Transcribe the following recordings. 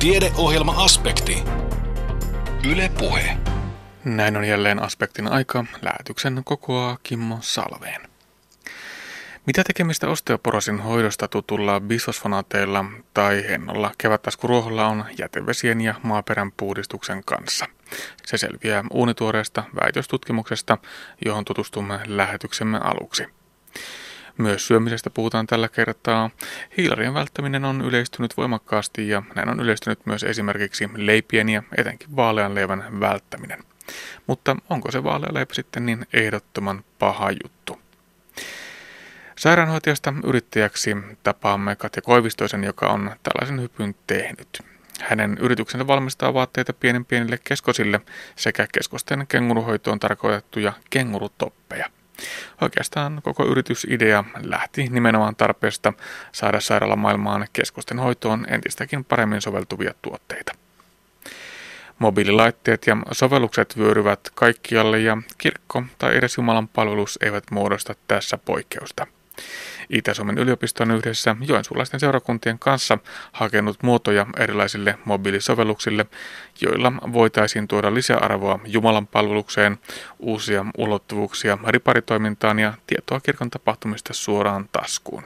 Tiedeohjelma-aspekti. Yle Puhe. Näin on jälleen aspektin aika. Lähetyksen kokoaa Kimmo Salveen. Mitä tekemistä osteoporosin hoidosta tutulla bisfosfonaateilla tai hennolla kevättaskuruoholla on jätevesien ja maaperän puhdistuksen kanssa? Se selviää uunituoreesta väitöstutkimuksesta, johon tutustumme lähetyksemme aluksi. Myös syömisestä puhutaan tällä kertaa. Hiilarien välttäminen on yleistynyt voimakkaasti ja näin on yleistynyt myös esimerkiksi leipien ja etenkin vaalean leivän välttäminen. Mutta onko se vaalea leipä sitten niin ehdottoman paha juttu? Sairaanhoitajasta yrittäjäksi tapaamme Katja Koivistoisen, joka on tällaisen hypyn tehnyt. Hänen yrityksensä valmistaa vaatteita pienen pienille keskosille sekä keskosten kenguruhoitoon tarkoitettuja kengurutoppeja. Oikeastaan koko yritysidea lähti nimenomaan tarpeesta saada sairaalamaailmaan keskusten hoitoon entistäkin paremmin soveltuvia tuotteita. Mobiililaitteet ja sovellukset vyöryvät kaikkialle ja kirkko tai edes Jumalan palvelus eivät muodosta tässä poikkeusta – Itä-Suomen yliopisto on yhdessä joensuulaisten seurakuntien kanssa hakenut muotoja erilaisille mobiilisovelluksille, joilla voitaisiin tuoda lisäarvoa Jumalan palvelukseen, uusia ulottuvuuksia riparitoimintaan ja tietoa kirkon tapahtumista suoraan taskuun.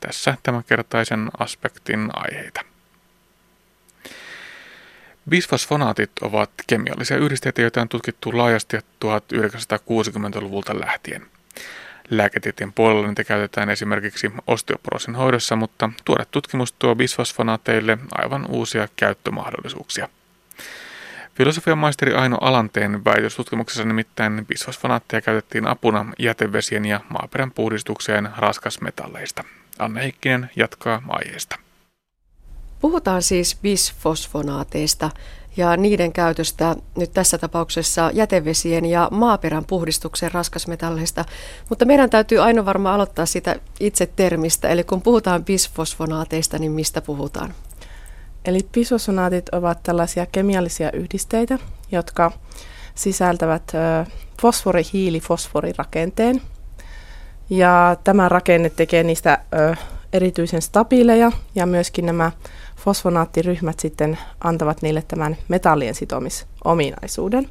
Tässä tämänkertaisen aspektin aiheita. Bisfosfonaatit ovat kemiallisia yhdisteitä, joita on tutkittu laajasti 1960-luvulta lähtien. Lääketieteen puolella niitä käytetään esimerkiksi osteoporosin hoidossa, mutta tuore tutkimus tuo bisfosfonaateille aivan uusia käyttömahdollisuuksia. Filosofian maisteri Aino Alanteen väitöstutkimuksessa nimittäin bisfosfonaatteja käytettiin apuna jätevesien ja maaperän puhdistukseen raskasmetalleista. Anne Heikkinen jatkaa aiheesta. Puhutaan siis bisfosfonaateista ja niiden käytöstä nyt tässä tapauksessa jätevesien ja maaperän puhdistuksen raskasmetalleista. Mutta meidän täytyy aina varmaan aloittaa sitä itse termistä, eli kun puhutaan bisfosfonaateista, niin mistä puhutaan? Eli bisfosfonaatit ovat tällaisia kemiallisia yhdisteitä, jotka sisältävät fosfori-hiili-fosforirakenteen. Ja tämä rakenne tekee niistä erityisen stabiileja ja myöskin nämä fosfonaattiryhmät sitten antavat niille tämän metallien sitomisominaisuuden.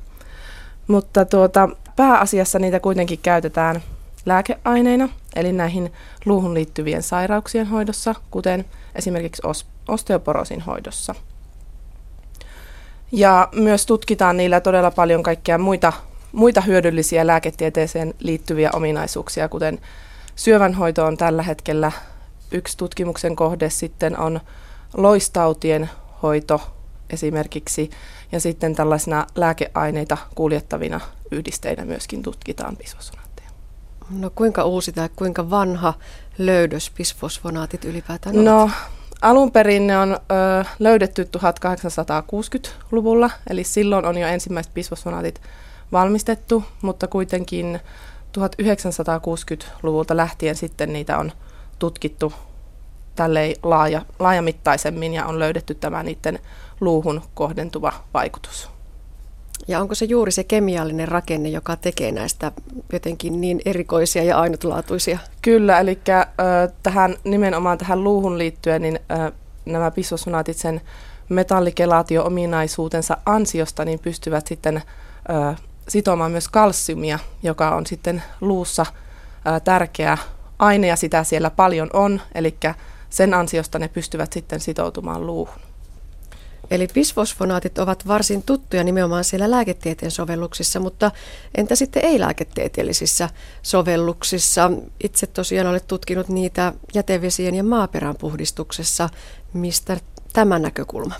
Mutta tuota, pääasiassa niitä kuitenkin käytetään lääkeaineina, eli näihin luuhun liittyvien sairauksien hoidossa, kuten esimerkiksi osteoporosin hoidossa. Ja myös tutkitaan niillä todella paljon kaikkia muita, muita hyödyllisiä lääketieteeseen liittyviä ominaisuuksia, kuten syövänhoito on tällä hetkellä yksi tutkimuksen kohde, sitten on loistautien hoito esimerkiksi, ja sitten tällaisena lääkeaineita kuljettavina yhdisteinä myöskin tutkitaan bisfosfonaatteja. No kuinka uusi tai kuinka vanha löydös bisfosfonaatit ylipäätään on? No alun perin ne on ö, löydetty 1860-luvulla, eli silloin on jo ensimmäiset bisfosfonaatit valmistettu, mutta kuitenkin 1960-luvulta lähtien sitten niitä on tutkittu tälleen laaja, laajamittaisemmin ja on löydetty tämä niiden luuhun kohdentuva vaikutus. Ja onko se juuri se kemiallinen rakenne, joka tekee näistä jotenkin niin erikoisia ja ainutlaatuisia? Kyllä, eli äh, tähän, nimenomaan tähän luuhun liittyen niin äh, nämä bisfosfonaatit sen metallikelaatio-ominaisuutensa ansiosta niin pystyvät sitten äh, sitomaan myös kalsiumia, joka on sitten luussa tärkeä aine ja sitä siellä paljon on, eli sen ansiosta ne pystyvät sitten sitoutumaan luuhun. Eli bisfosfonaatit ovat varsin tuttuja nimenomaan siellä lääketieteen sovelluksissa, mutta entä sitten ei-lääketieteellisissä sovelluksissa? Itse tosiaan olet tutkinut niitä jätevesien ja maaperän puhdistuksessa. Mistä tämä näkökulma?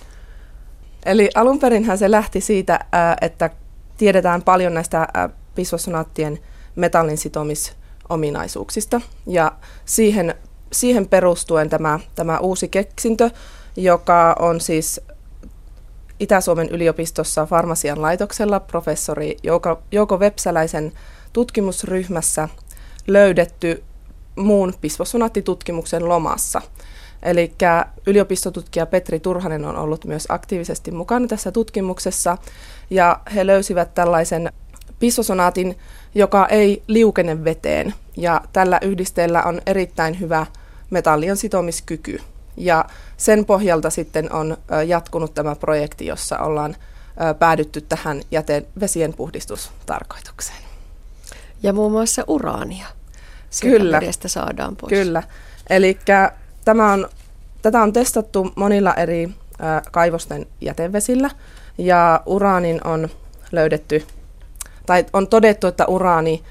Eli alun perinhän se lähti siitä, että tiedetään paljon näistä bisfosfonaattien metallin sitomisominaisuuksista. Ja siihen siihen perustuen tämä, tämä uusi keksintö, joka on siis Itä-Suomen yliopistossa farmasian laitoksella professori Jouko, Jouko Vepsäläisen tutkimusryhmässä löydetty muun bisfosfonaattitutkimuksen lomassa. Eli yliopistotutkija Petri Turhanen on ollut myös aktiivisesti mukana tässä tutkimuksessa, ja he löysivät tällaisen bisfosfonaatin, joka ei liukene veteen, ja tällä yhdisteellä on erittäin hyvä metallien sitomiskyky. Ja sen pohjalta sitten on jatkunut tämä projekti, jossa ollaan päädytty tähän jätevesien puhdistustarkoitukseen. Ja muun muassa uraania. Kyllä. Vedestä saadaan pois. Kyllä. Eli tämä on, tätä on testattu monilla eri kaivosten jätevesillä ja uraanin on löydetty, tai on todettu, että uraani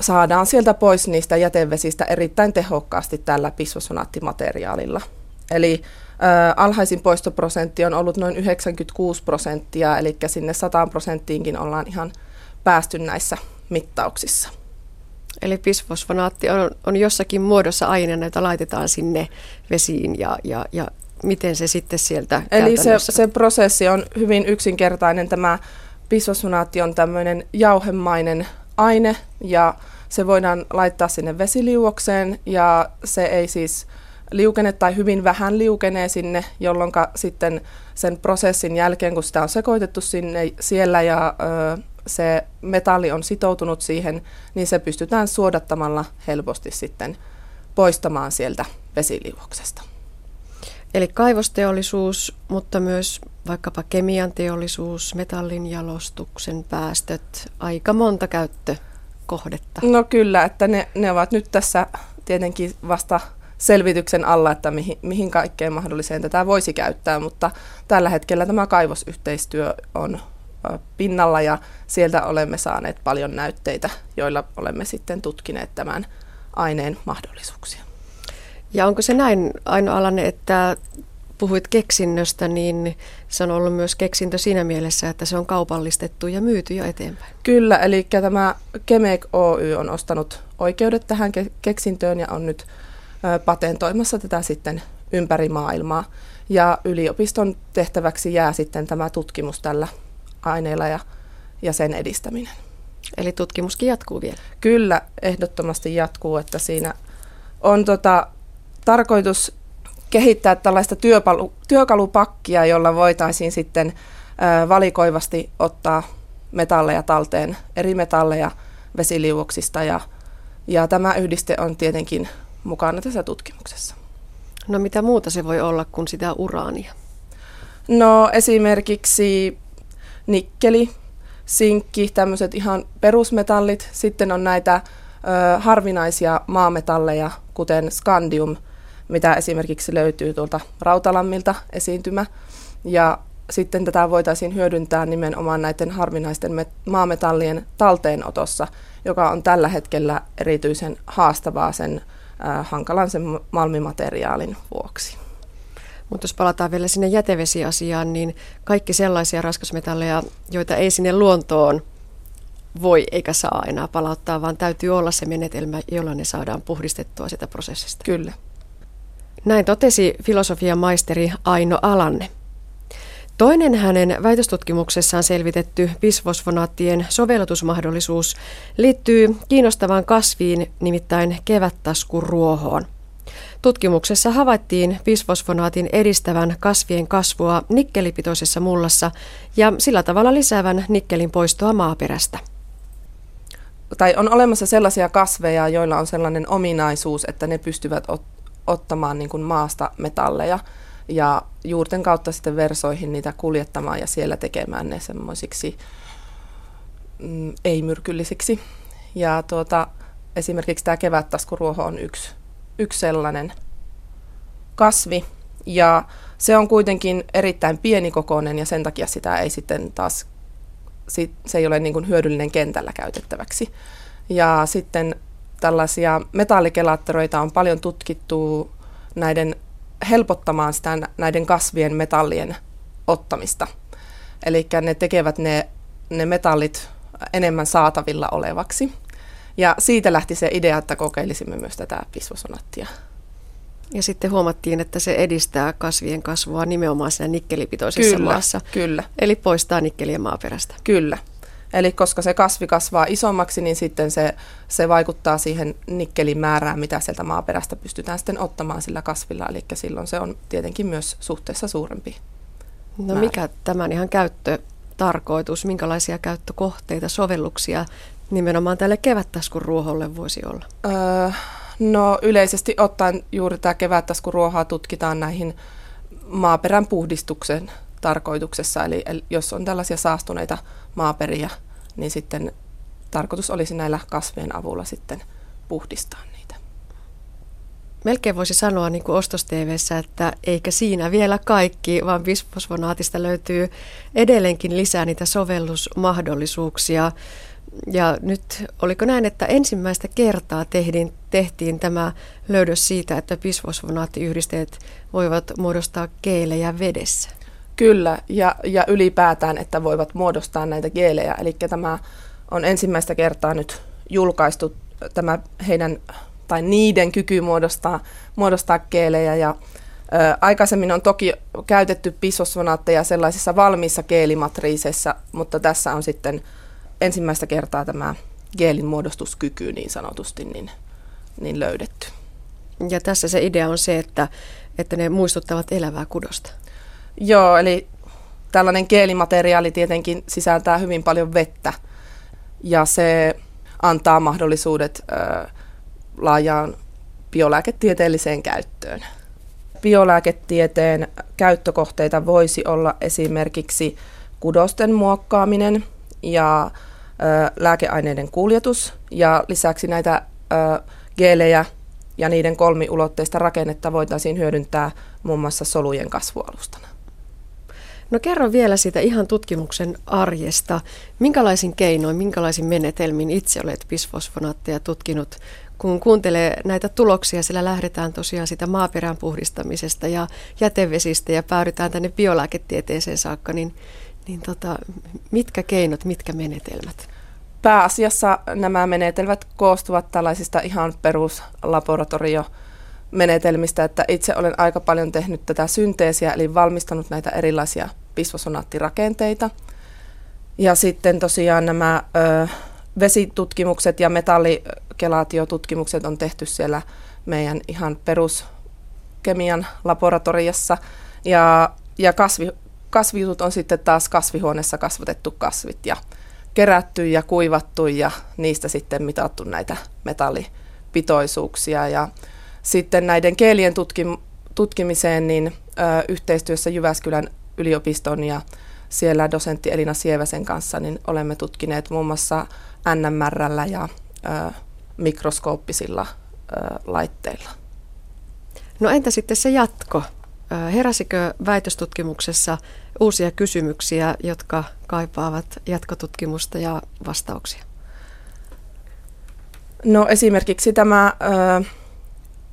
saadaan sieltä pois niistä jätevesistä erittäin tehokkaasti tällä bisfosfonaattimateriaalilla. Eli ä, alhaisin poistoprosentti on ollut noin 96 prosenttia, eli sinne 100 prosenttiinkin ollaan ihan päästy näissä mittauksissa. Eli bisfosfonaatti on, on jossakin muodossa aineena, jota laitetaan sinne vesiin ja, ja, ja miten se sitten sieltä Eli se, se prosessi on hyvin yksinkertainen. Tämä bisfosfonaatti on tämmöinen jauhemainen aine ja se voidaan laittaa sinne vesiliuokseen ja se ei siis liukene tai hyvin vähän liukenee sinne, jolloin sitten sen prosessin jälkeen, kun sitä on sekoitettu sinne siellä ja ö, se metalli on sitoutunut siihen, niin se pystytään suodattamalla helposti sitten poistamaan sieltä vesiliuoksesta. Eli kaivosteollisuus, mutta myös vaikkapa kemian teollisuus, metallin jalostuksen päästöt, aika monta käyttökohdetta. No kyllä, että ne, ne ovat nyt tässä tietenkin vasta selvityksen alla, että mihin, mihin kaikkeen mahdolliseen tätä voisi käyttää, mutta tällä hetkellä tämä kaivosyhteistyö on pinnalla ja sieltä olemme saaneet paljon näytteitä, joilla olemme sitten tutkineet tämän aineen mahdollisuuksia. Ja onko se näin, Aino Alanne, että puhuit keksinnöstä, niin se on ollut myös keksintö siinä mielessä, että se on kaupallistettu ja myyty jo eteenpäin. Kyllä, eli tämä Kemek Oy on ostanut oikeudet tähän keksintöön ja on nyt patentoimassa tätä sitten ympäri maailmaa. Ja yliopiston tehtäväksi jää sitten tämä tutkimus tällä aineilla ja, ja sen edistäminen. Eli tutkimuskin jatkuu vielä? Kyllä, ehdottomasti jatkuu, että siinä on tota, tarkoitus kehittää tällaista työpalu, työkalupakkia, jolla voitaisiin sitten valikoivasti ottaa metalleja talteen, eri metalleja vesiliuoksista ja, ja tämä yhdiste on tietenkin mukana tässä tutkimuksessa. No mitä muuta se voi olla kuin sitä uraania? No esimerkiksi nikkeli, sinkki, tämmöiset ihan perusmetallit. Sitten on näitä ö, harvinaisia maametalleja, kuten skandium, mitä esimerkiksi löytyy tuolta Rautalammilta esiintymä. Ja sitten tätä voitaisiin hyödyntää nimenomaan näiden harvinaisten maametallien talteenotossa, joka on tällä hetkellä erityisen haastavaa sen äh, hankalan sen malmimateriaalin vuoksi. Mutta jos palataan vielä sinne jätevesiasiaan, niin kaikki sellaisia raskasmetalleja, joita ei sinne luontoon voi eikä saa enää palauttaa, vaan täytyy olla se menetelmä, jolla ne saadaan puhdistettua sitä prosessista. Kyllä. Näin totesi filosofian maisteri Aino Alanne. Toinen hänen väitöstutkimuksessaan selvitetty bisfosfonaattien sovellutusmahdollisuus liittyy kiinnostavaan kasviin, nimittäin kevättaskuruohoon. Tutkimuksessa havaittiin bisfosfonaatin edistävän kasvien kasvua nikkelipitoisessa mullassa ja sillä tavalla lisäävän nikkelin poistoa maaperästä. Tai on olemassa sellaisia kasveja, joilla on sellainen ominaisuus, että ne pystyvät ot- ottamaan niin kuin maasta metalleja ja juurten kautta sitten versoihin niitä kuljettamaan ja siellä tekemään ne semmoisiksi mm, ei-myrkyllisiksi. Ja tuota, esimerkiksi tämä kevättaskuruoho on yksi yksi sellainen kasvi. Ja se on kuitenkin erittäin pienikokoinen ja sen takia sitä ei sitten taas, se ei ole niin kuin hyödyllinen kentällä käytettäväksi. Ja sitten tällaisia metallikelaattoreita on paljon tutkittu näiden helpottamaan sitä näiden kasvien metallien ottamista. Eli ne tekevät ne, ne metallit enemmän saatavilla olevaksi. Ja siitä lähti se idea, että kokeilisimme myös tätä bisfosonattia. Ja sitten huomattiin, että se edistää kasvien kasvua nimenomaan siinä nikkelipitoisessa kyllä, maassa. Kyllä. Eli poistaa nikkeliä maaperästä. Kyllä. Eli koska se kasvi kasvaa isommaksi, niin sitten se, se vaikuttaa siihen nikkelin määrään, mitä sieltä maaperästä pystytään sitten ottamaan sillä kasvilla. Eli silloin se on tietenkin myös suhteessa suurempi. No määrä. mikä tämän ihan käyttötarkoitus, minkälaisia käyttökohteita, sovelluksia nimenomaan tälle kevättaskun ruoholle voisi olla? Öö, No yleisesti ottaen juuri tämä kevättäskuruohaa tutkitaan näihin maaperän puhdistuksen tarkoituksessa. Eli, jos on tällaisia saastuneita maaperiä, niin sitten tarkoitus olisi näillä kasvien avulla sitten puhdistaa niitä. Melkein voisi sanoa niin kuin ostos että eikä siinä vielä kaikki, vaan bisfosfonaatista löytyy edelleenkin lisää niitä sovellusmahdollisuuksia. Ja nyt oliko näin, että ensimmäistä kertaa tehtiin, tehtiin tämä löydös siitä, että bisfosfonaattiyhdisteet voivat muodostaa keelejä vedessä? Kyllä, ja, ja ylipäätään, että voivat muodostaa näitä geelejä. Eli tämä on ensimmäistä kertaa nyt julkaistu tämä heidän tai niiden kyky muodostaa, muodostaa keelejä. Ja, ö, aikaisemmin on toki käytetty bisfosfonaatteja sellaisissa valmiissa geelimatriiseissa, mutta tässä on sitten ensimmäistä kertaa tämä geelin muodostuskyky niin sanotusti niin, niin löydetty. Ja tässä se idea on se, että, että ne muistuttavat elävää kudosta. Joo, eli tällainen geelimateriaali tietenkin sisältää hyvin paljon vettä ja se antaa mahdollisuudet ö, laajaan biolääketieteelliseen käyttöön. Biolääketieteen käyttökohteita voisi olla esimerkiksi kudosten muokkaaminen ja ö, lääkeaineiden kuljetus ja lisäksi näitä ö, geelejä ja niiden kolmiulotteista rakennetta voitaisiin hyödyntää muun muassa solujen kasvualustana. No kerro vielä siitä ihan tutkimuksen arjesta. Minkälaisin keinoin, minkälaisin menetelmin itse olet bisfosfonaatteja tutkinut? Kun kuuntelee näitä tuloksia, sillä lähdetään tosiaan sitä maaperän puhdistamisesta ja jätevesistä ja päädytään tänne biolääketieteeseen saakka, niin, niin tota, mitkä keinot, mitkä menetelmät? Pääasiassa nämä menetelmät koostuvat tällaisista ihan peruslaboratorio menetelmistä, että itse olen aika paljon tehnyt tätä synteesiä, eli valmistanut näitä erilaisia bisfosonaattirakenteita. Ja sitten tosiaan nämä ö, vesitutkimukset ja metallikelaatiotutkimukset on tehty siellä meidän ihan peruskemian laboratoriossa. Ja, ja kasvi, kasvijutut on sitten taas kasvihuoneessa kasvatettu kasvit ja kerätty ja kuivattu ja niistä sitten mitattu näitä metallipitoisuuksia. Ja sitten näiden keelien tutkim- tutkimiseen niin ö, yhteistyössä Jyväskylän yliopiston ja siellä dosentti Elina Sieväsen kanssa niin olemme tutkineet muun muassa NMRllä ja ö, mikroskooppisilla ö, laitteilla. No entä sitten se jatko? Heräsikö väitöstutkimuksessa uusia kysymyksiä, jotka kaipaavat jatkotutkimusta ja vastauksia? No esimerkiksi tämä ö,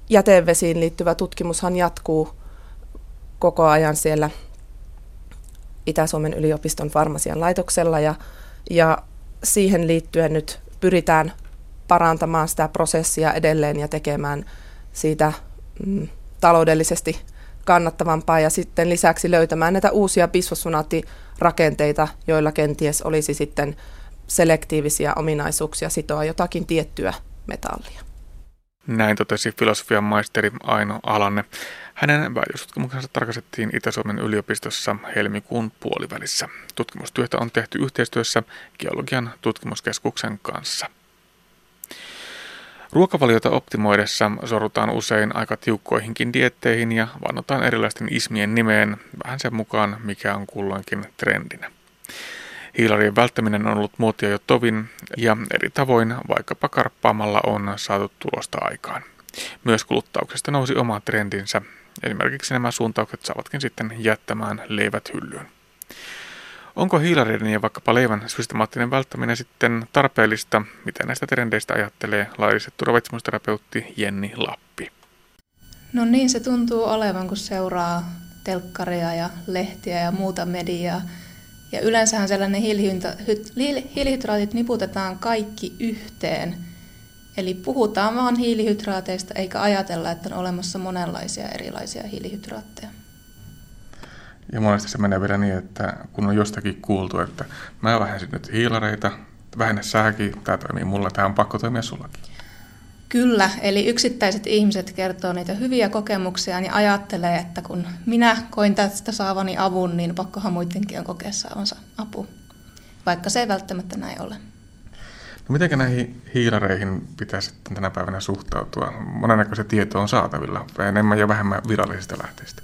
jätevesiin liittyvä tutkimushan jatkuu koko ajan siellä Itä-Suomen yliopiston farmasian laitoksella ja, ja siihen liittyen nyt pyritään parantamaan sitä prosessia edelleen ja tekemään siitä mm, taloudellisesti kannattavampaa ja sitten lisäksi löytämään näitä uusia bisfosfonaattirakenteita, joilla kenties olisi sitten selektiivisiä ominaisuuksia sitoa jotakin tiettyä metallia. Näin totesi filosofian maisteri Aino Alanne. Hänen väitöstutkimuksensa tarkastettiin Itä-Suomen yliopistossa helmikuun puolivälissä. Tutkimustyötä on tehty yhteistyössä Geologian tutkimuskeskuksen kanssa. Ruokavaliota optimoidessa sorrutaan usein aika tiukkoihinkin dietteihin ja vannotaan erilaisten ismien nimeen vähän sen mukaan, mikä on kulloinkin trendinä. Hiilarien välttäminen on ollut muotia jo tovin ja eri tavoin, vaikkapa karppaamalla on saatu tulosta aikaan. Myös kuluttauksesta nousi oma trendinsä. Esimerkiksi nämä suuntaukset saavatkin sitten jättämään leivät hyllyyn. Onko hiilareiden ja vaikkapa leivän systemaattinen välttäminen sitten tarpeellista? Mitä näistä trendeistä ajattelee laillistettu ravitsemusterapeutti Jenni Lappi? No niin se tuntuu olevan, kun seuraa telkkaria ja lehtiä ja muuta mediaa. Ja yleensähän sellainen hiilihydraatit niputetaan kaikki yhteen. Eli puhutaan vaan hiilihydraateista eikä ajatella, että on olemassa monenlaisia erilaisia hiilihydraatteja. Ja monesti se menee vielä niin, että kun on jostakin kuultu, että mä vähensin nyt hiilareita, vähennä säkin, tämä toimii mulla, tämä on pakko toimia sullakin. Kyllä, eli yksittäiset ihmiset kertoo niitä hyviä kokemuksia ja ajattelee, että kun minä koin tästä saavani avun, niin pakkohan muidenkin on kokea saavansa apu, vaikka se ei välttämättä näin ole. No miten näihin hiilareihin pitäisi sitten tänä päivänä suhtautua? Monennäköistä tietoa on saatavilla, enemmän ja vähemmän virallisista lähteistä.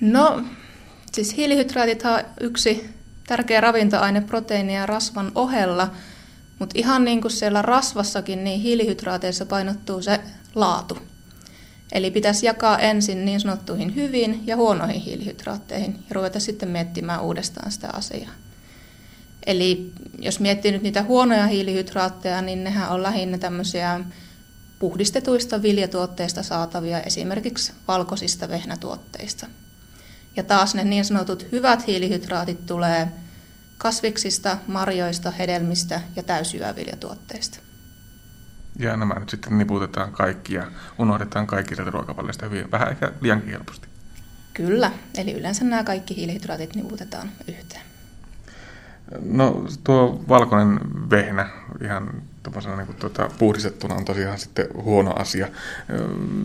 No, siis hiilihydraatit on yksi tärkeä ravintoaine proteiini ja rasvan ohella, mutta ihan niin kuin siellä rasvassakin, niin hiilihydraateissa painottuu se laatu. Eli pitäisi jakaa ensin niin sanottuihin hyviin ja huonoihin hiilihydraatteihin ja ruveta sitten miettimään uudestaan sitä asiaa. Eli jos miettii nyt niitä huonoja hiilihydraatteja, niin nehän on lähinnä tämmöisiä puhdistetuista viljatuotteista saatavia, esimerkiksi valkoisista vehnätuotteista. Ja taas ne niin sanotut hyvät hiilihydraatit tulee kasviksista, marjoista, hedelmistä ja täysjyväviljatuotteista. Ja nämä nyt sitten niputetaan kaikki ja unohdetaan kaikki sieltä ruokavaliosta hyvin, vähän ehkä liiankin helposti. Kyllä, eli yleensä nämä kaikki hiilihydraatit niputetaan yhteen. No tuo valkoinen vehnä ihan niin kuin, tuota, puhdistettuna on tosiaan sitten huono asia.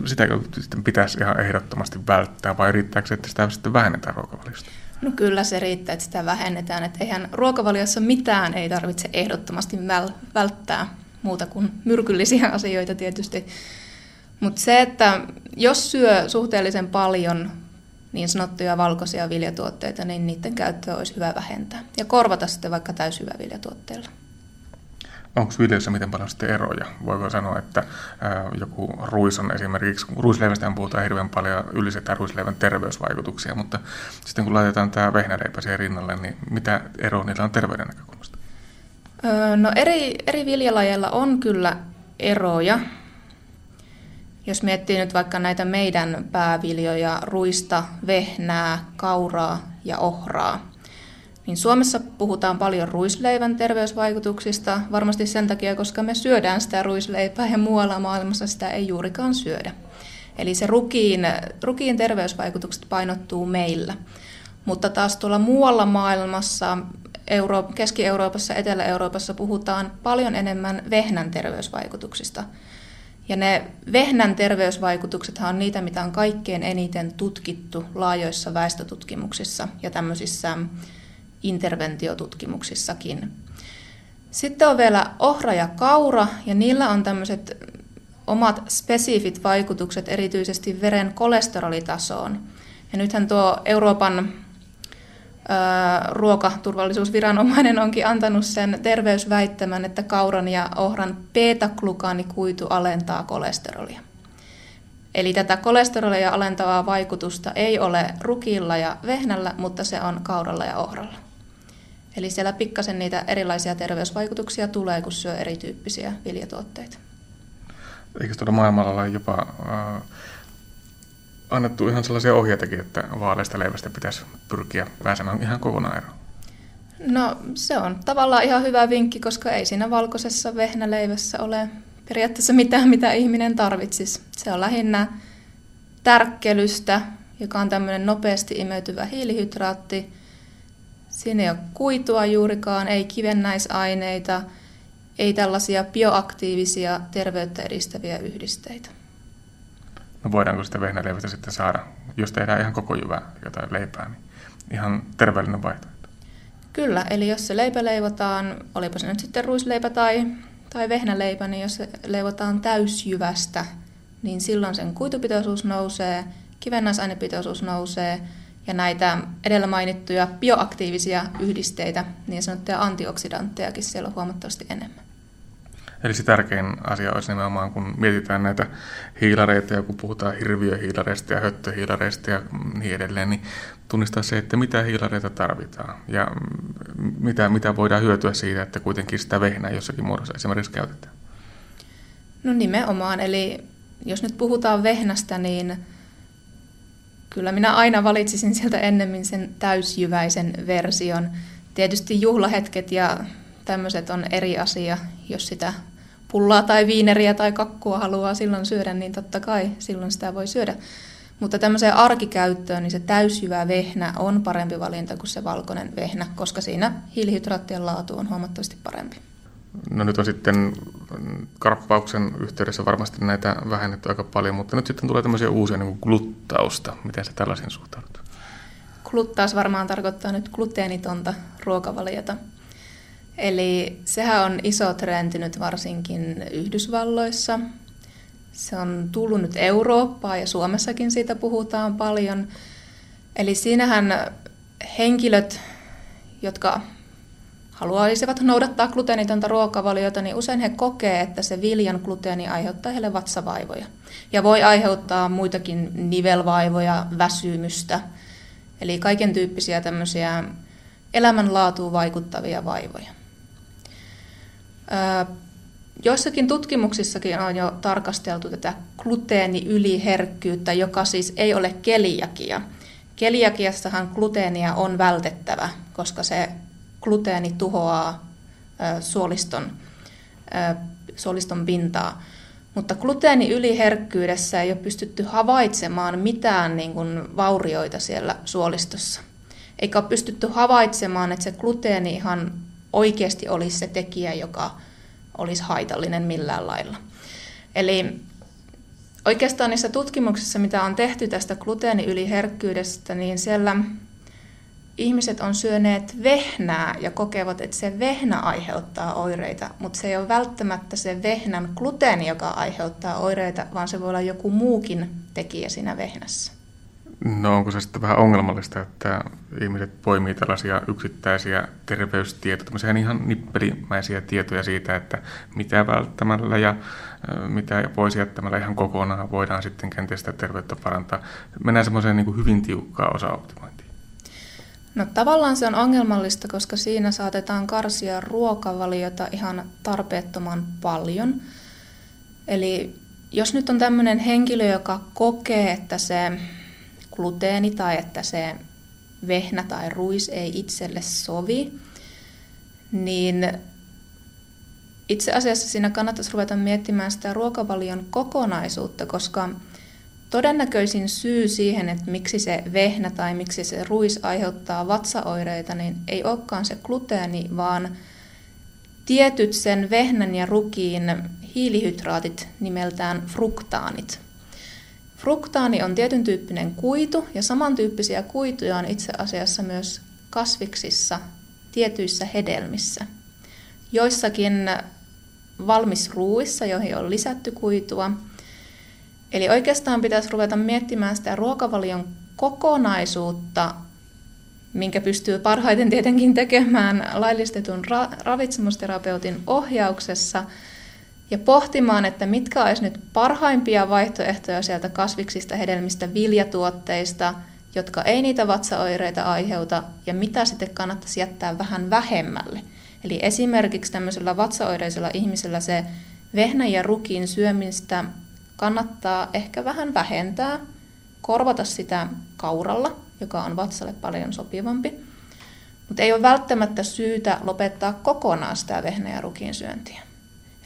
Sitä sitten pitäisi ihan ehdottomasti välttää vai riittääkö se, että sitä sitten vähennetään ruokavaliosta? No kyllä se riittää, että sitä vähennetään. Että eihän ruokavaliossa mitään ei tarvitse ehdottomasti välttää muuta kuin myrkyllisiä asioita tietysti. Mutta se, että jos syö suhteellisen paljon niin sanottuja valkoisia viljatuotteita, niin niiden käyttöä olisi hyvä vähentää ja korvata sitten vaikka viljatuotteilla. Onko viljelyssä miten paljon sitten eroja? Voiko sanoa, että joku ruis on esimerkiksi, ruisleivästä puhutaan hirveän paljon, ylistetään ruisleivän terveysvaikutuksia, mutta sitten kun laitetaan tämä vehnäleipä siihen rinnalle, niin mitä eroa niillä on terveyden näkökulmasta? No eri, eri viljalajeilla on kyllä eroja. Jos miettii nyt vaikka näitä meidän pääviljoja, ruista, vehnää, kauraa ja ohraa, niin Suomessa puhutaan paljon ruisleivän terveysvaikutuksista, varmasti sen takia, koska me syödään sitä ruisleipää ja muualla maailmassa sitä ei juurikaan syödä. Eli se rukiin, rukiin terveysvaikutukset painottuu meillä. Mutta taas tuolla muualla maailmassa, Euro- Keski-Euroopassa, Etelä-Euroopassa puhutaan paljon enemmän vehnän terveysvaikutuksista – ja ne vehnän terveysvaikutuksethan on niitä, mitä on kaikkein eniten tutkittu laajoissa väestötutkimuksissa ja tämmöisissä interventiotutkimuksissakin. Sitten on vielä ohra ja kaura, ja niillä on tämmöiset omat spesifit vaikutukset erityisesti veren kolesterolitasoon. Ja nythän tuo Euroopan ruokaturvallisuusviranomainen onkin antanut sen terveysväittämän, että kauran ja ohran beta-glukaanikuitu alentaa kolesterolia. Eli tätä kolesterolia alentavaa vaikutusta ei ole rukilla ja vehnällä, mutta se on kauralla ja ohralla. Eli siellä pikkasen niitä erilaisia terveysvaikutuksia tulee, kun syö erityyppisiä viljatuotteita. Eikö tuolla maailmalla ole jopa äh, annettu ihan sellaisia ohjeitakin, että vaaleista leivästä pitäisi pyrkiä pääsemään ihan kokonaan eroon? No se on tavallaan ihan hyvä vinkki, koska ei siinä valkoisessa vehnäleivässä ole periaatteessa mitään, mitä ihminen tarvitsisi. Se on lähinnä tärkkelystä, joka on tämmöinen nopeasti imeytyvä hiilihydraatti. Siinä ei ole kuitua juurikaan, ei kivennäisaineita, ei tällaisia bioaktiivisia terveyttä edistäviä yhdisteitä. No voidaanko sitä vehnäleivästä sitten saada, jos tehdään ihan koko jyvää jotain leipää, niin ihan terveellinen vaihtoehto? Kyllä, eli jos se leipä leivotaan, olipa se nyt sitten ruisleipä tai, tai vehnäleipä, niin jos se leivotaan täysjyvästä, niin silloin sen kuitupitoisuus nousee, kivennäisainepitoisuus nousee ja näitä edellä mainittuja bioaktiivisia yhdisteitä, niin sanottuja antioksidanttejakin siellä on huomattavasti enemmän. Eli se tärkein asia olisi nimenomaan, kun mietitään näitä hiilareita ja kun puhutaan hirviöhiilareista ja höttöhiilareista ja niin edelleen, niin tunnistaa se, että mitä hiilareita tarvitaan ja mitä, mitä voidaan hyötyä siitä, että kuitenkin sitä vehnää jossakin muodossa esimerkiksi käytetään. No nimenomaan, eli jos nyt puhutaan vehnästä, niin kyllä minä aina valitsisin sieltä ennemmin sen täysjyväisen version. Tietysti juhlahetket ja tämmöiset on eri asia. Jos sitä pullaa tai viineriä tai kakkua haluaa silloin syödä, niin totta kai silloin sitä voi syödä. Mutta tämmöiseen arkikäyttöön niin se täysjyvä vehnä on parempi valinta kuin se valkoinen vehnä, koska siinä hiilihydraattien laatu on huomattavasti parempi. No nyt on sitten karppauksen yhteydessä varmasti näitä vähennetty aika paljon, mutta nyt sitten tulee tämmöisiä uusia niin kuin gluttausta. Miten se tällaisiin suhtaudut? Gluttaus varmaan tarkoittaa nyt gluteenitonta ruokavaliota. Eli sehän on iso trendi nyt varsinkin Yhdysvalloissa. Se on tullut nyt Eurooppaan ja Suomessakin siitä puhutaan paljon. Eli siinähän henkilöt, jotka haluaisivat noudattaa gluteenitonta ruokavaliota, niin usein he kokee, että se viljan gluteeni aiheuttaa heille vatsavaivoja. Ja voi aiheuttaa muitakin nivelvaivoja, väsymystä, eli kaiken tyyppisiä tämmöisiä elämänlaatuun vaikuttavia vaivoja. Joissakin tutkimuksissakin on jo tarkasteltu tätä gluteeniyliherkkyyttä, joka siis ei ole keliakia. Keliakiassahan gluteenia on vältettävä, koska se gluteeni tuhoaa suoliston, suoliston pintaa. Mutta gluteeniyliherkkyydessä ei ole pystytty havaitsemaan mitään niin kuin vaurioita siellä suolistossa. Eikä ole pystytty havaitsemaan, että se gluteeni ihan oikeasti olisi se tekijä, joka olisi haitallinen millään lailla. Eli oikeastaan niissä tutkimuksissa, mitä on tehty tästä gluteeniyliherkkyydestä, niin siellä ihmiset on syöneet vehnää ja kokevat, että se vehnä aiheuttaa oireita, mutta se ei ole välttämättä se vehnän gluteeni, joka aiheuttaa oireita, vaan se voi olla joku muukin tekijä siinä vehnässä. No onko se sitten vähän ongelmallista, että ihmiset poimii tällaisia yksittäisiä terveystietoja, tämmöisiä ihan nippelimäisiä tietoja siitä, että mitä välttämällä ja mitä pois jättämällä ihan kokonaan voidaan sitten kenties sitä terveyttä parantaa. Mennään semmoiseen niin hyvin tiukkaan osaoptimointiin. No tavallaan se on ongelmallista, koska siinä saatetaan karsia ruokavaliota ihan tarpeettoman paljon. Eli jos nyt on tämmöinen henkilö, joka kokee, että se gluteeni tai että se vehnä tai ruis ei itselle sovi, niin itse asiassa siinä kannattaisi ruveta miettimään sitä ruokavalion kokonaisuutta, koska todennäköisin syy siihen, että miksi se vehnä tai miksi se ruis aiheuttaa vatsaoireita, niin ei olekaan se gluteeni, vaan tietyt sen vehnän ja rukiin hiilihydraatit nimeltään fruktaanit – Fruktaani on tietyn tyyppinen kuitu ja samantyyppisiä kuituja on itse asiassa myös kasviksissa tietyissä hedelmissä. Joissakin valmisruuissa, joihin on lisätty kuitua. Eli oikeastaan pitäisi ruveta miettimään sitä ruokavalion kokonaisuutta, minkä pystyy parhaiten tietenkin tekemään laillistetun ra- ravitsemusterapeutin ohjauksessa – ja pohtimaan, että mitkä olisi nyt parhaimpia vaihtoehtoja sieltä kasviksista, hedelmistä, viljatuotteista, jotka ei niitä vatsaoireita aiheuta, ja mitä sitten kannattaisi jättää vähän vähemmälle. Eli esimerkiksi tämmöisellä vatsaoireisella ihmisellä se vehnä ja rukin syömistä kannattaa ehkä vähän vähentää, korvata sitä kauralla, joka on vatsalle paljon sopivampi. Mutta ei ole välttämättä syytä lopettaa kokonaan sitä vehnä- ja rukin syöntiä.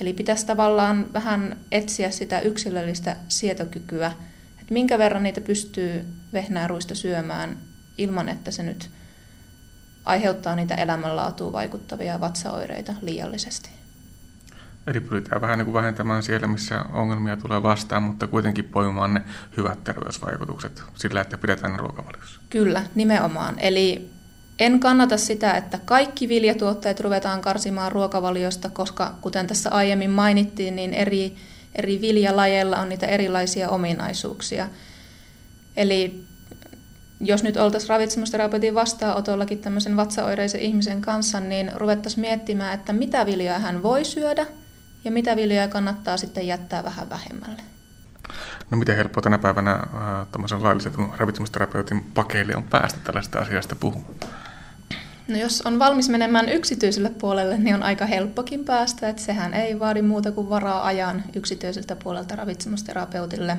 Eli pitäisi tavallaan vähän etsiä sitä yksilöllistä sietokykyä, että minkä verran niitä pystyy vehnää ruista syömään ilman, että se nyt aiheuttaa niitä elämänlaatuun vaikuttavia vatsaoireita liiallisesti. Eli pyritään vähän niin kuin vähentämään siellä, missä ongelmia tulee vastaan, mutta kuitenkin poimaan ne hyvät terveysvaikutukset sillä, että pidetään ne ruokavaliossa. Kyllä, nimenomaan. Eli en kannata sitä, että kaikki viljatuotteet ruvetaan karsimaan ruokavaliosta, koska kuten tässä aiemmin mainittiin, niin eri, eri viljalajeilla on niitä erilaisia ominaisuuksia. Eli jos nyt oltaisiin ravitsemusterapeutin vastaanotollakin tämmöisen vatsaoireisen ihmisen kanssa, niin ruvettaisiin miettimään, että mitä viljaa hän voi syödä ja mitä viljaa kannattaa sitten jättää vähän vähemmälle. No miten helppoa tänä päivänä äh, laillisetun ravitsemusterapeutin pakeille on päästä tällaista asiasta puhumaan? No jos on valmis menemään yksityiselle puolelle, niin on aika helppokin päästä, että sehän ei vaadi muuta kuin varaa ajan yksityiseltä puolelta ravitsemusterapeutille.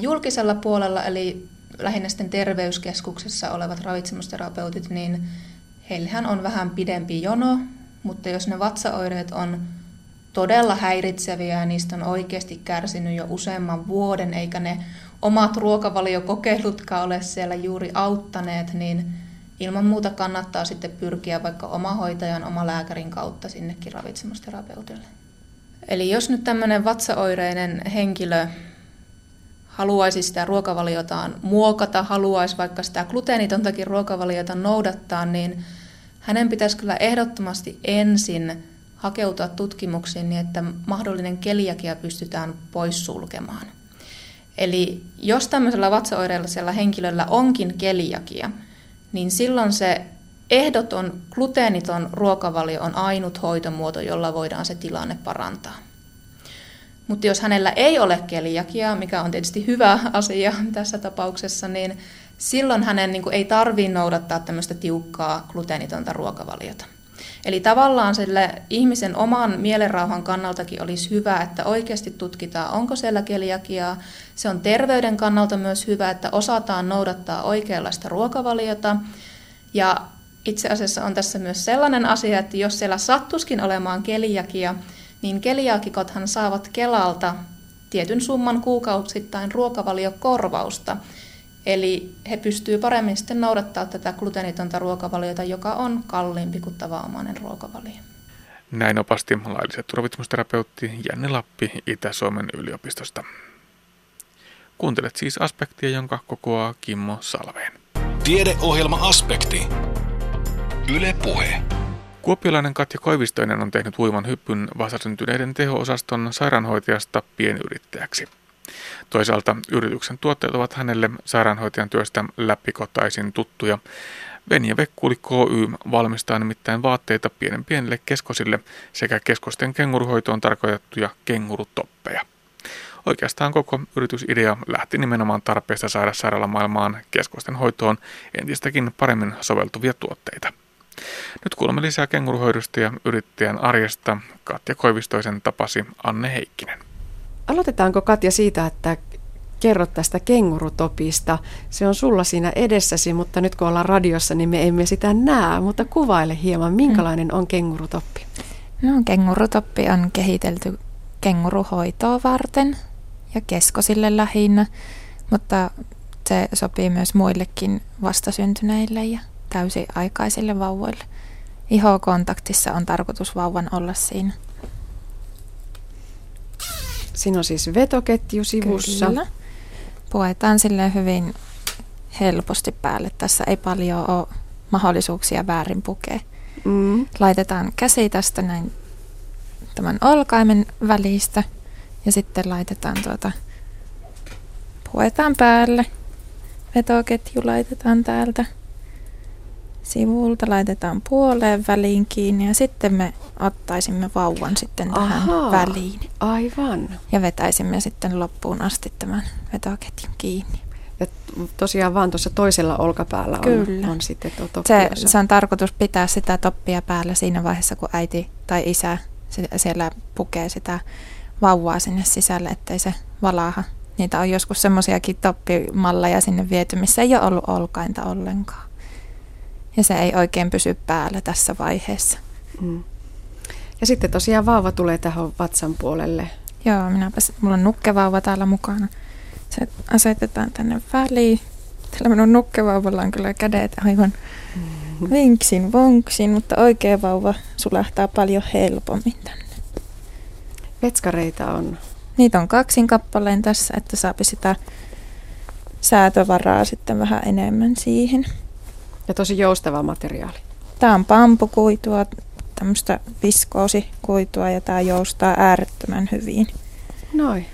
Julkisella puolella, eli lähinnä sitten terveyskeskuksessa olevat ravitsemusterapeutit, niin heillähän on vähän pidempi jono, mutta jos ne vatsaoireet on todella häiritseviä ja niistä on oikeasti kärsinyt jo useamman vuoden, eikä ne omat ruokavaliokokeilutkaan ole siellä juuri auttaneet, niin ilman muuta kannattaa sitten pyrkiä vaikka omahoitajan, oma lääkärin kautta sinnekin ravitsemusterapeutille. Eli jos nyt tämmöinen vatsaoireinen henkilö haluaisi sitä ruokavaliotaan muokata, haluaisi vaikka sitä gluteenitontakin ruokavaliota noudattaa, niin hänen pitäisi kyllä ehdottomasti ensin hakeutua tutkimuksiin niin, että mahdollinen keliakia pystytään poissulkemaan. Eli jos tämmöisellä vatsaoireellisella henkilöllä onkin keliakia, niin silloin se ehdoton gluteeniton ruokavalio on ainut hoitomuoto, jolla voidaan se tilanne parantaa. Mutta jos hänellä ei ole keliakia, mikä on tietysti hyvä asia tässä tapauksessa, niin silloin hänen niin kuin, ei tarvitse noudattaa tämmöistä tiukkaa gluteenitonta ruokavaliota. Eli tavallaan sille ihmisen oman mielenrauhan kannaltakin olisi hyvä, että oikeasti tutkitaan, onko siellä keliakiaa. Se on terveyden kannalta myös hyvä, että osataan noudattaa oikeanlaista ruokavaliota. Ja itse asiassa on tässä myös sellainen asia, että jos siellä sattuskin olemaan keliakia, niin keliakikothan saavat Kelalta tietyn summan kuukausittain ruokavaliokorvausta. Eli he pystyvät paremmin sitten noudattaa tätä gluteenitonta ruokavaliota, joka on kalliimpi kuin tavanomainen ruokavalio. Näin opasti laillisen turvitsemusterapeutti Janne Lappi Itä-Suomen yliopistosta. Kuuntelet siis aspektia, jonka kokoaa Kimmo Salveen. Tiedeohjelma Aspekti. Yle Puhe. Kuopiolainen Katja Koivistoinen on tehnyt huiman hyppyn vastasyntyneiden teho-osaston sairaanhoitajasta pienyrittäjäksi. Toisaalta yrityksen tuotteet ovat hänelle sairaanhoitajan työstä läpikotaisin tuttuja. Venja Vekkuli KY valmistaa nimittäin vaatteita pienen pienille keskosille sekä keskosten kenguruhoitoon tarkoitettuja kengurutoppeja. Oikeastaan koko yritysidea lähti nimenomaan tarpeesta saada sairaalamaailmaan keskosten hoitoon entistäkin paremmin soveltuvia tuotteita. Nyt kuulemme lisää kenguruhoidosta ja yrittäjän arjesta. Katja Koivistoisen tapasi Anne Heikkinen. Aloitetaanko Katja siitä, että kerrot tästä kengurutopista. Se on sulla siinä edessäsi, mutta nyt kun ollaan radiossa, niin me emme sitä näe. Mutta kuvaile hieman, minkälainen on kengurutoppi? No, kengurutoppi on kehitelty kenguruhoitoa varten ja keskosille lähinnä, mutta se sopii myös muillekin vastasyntyneille ja täysi-aikaisille vauvoille. Ihokontaktissa on tarkoitus vauvan olla siinä. Siinä on siis vetoketju sivussa. Kyllä. Puetaan sille hyvin helposti päälle. Tässä ei paljon ole mahdollisuuksia väärin pukea. Mm. Laitetaan käsi tästä näin tämän olkaimen välistä ja sitten laitetaan tuota, puetaan päälle. Vetoketju laitetaan täältä sivulta, laitetaan puoleen väliin kiinni ja sitten me ottaisimme vauvan sitten tähän Ahaa, väliin. Aivan. Ja vetäisimme sitten loppuun asti tämän vetoketjun kiinni. Ja tosiaan vaan tuossa toisella olkapäällä on, Kyllä. on sitten tuo se, se on tarkoitus pitää sitä toppia päällä siinä vaiheessa, kun äiti tai isä siellä pukee sitä vauvaa sinne sisälle, ettei se valaha. Niitä on joskus semmoisiakin toppimalleja sinne viety, missä ei ole ollut olkainta ollenkaan ja se ei oikein pysy päällä tässä vaiheessa. Mm. Ja sitten tosiaan vauva tulee tähän vatsan puolelle. Joo, minäpä, mulla on nukkevauva täällä mukana. Se asetetaan tänne väliin. Tällä minun nukkevauvalla on kyllä kädet aivan mm. vinksin vonksin, mutta oikea vauva sulahtaa paljon helpommin tänne. Vetskareita on? Niitä on kaksin kappaleen tässä, että saapi sitä säätövaraa sitten vähän enemmän siihen. Ja tosi joustava materiaali. Tämä on pampukuitua, tämmöistä viskoosikuitua ja tämä joustaa äärettömän hyvin. Noin.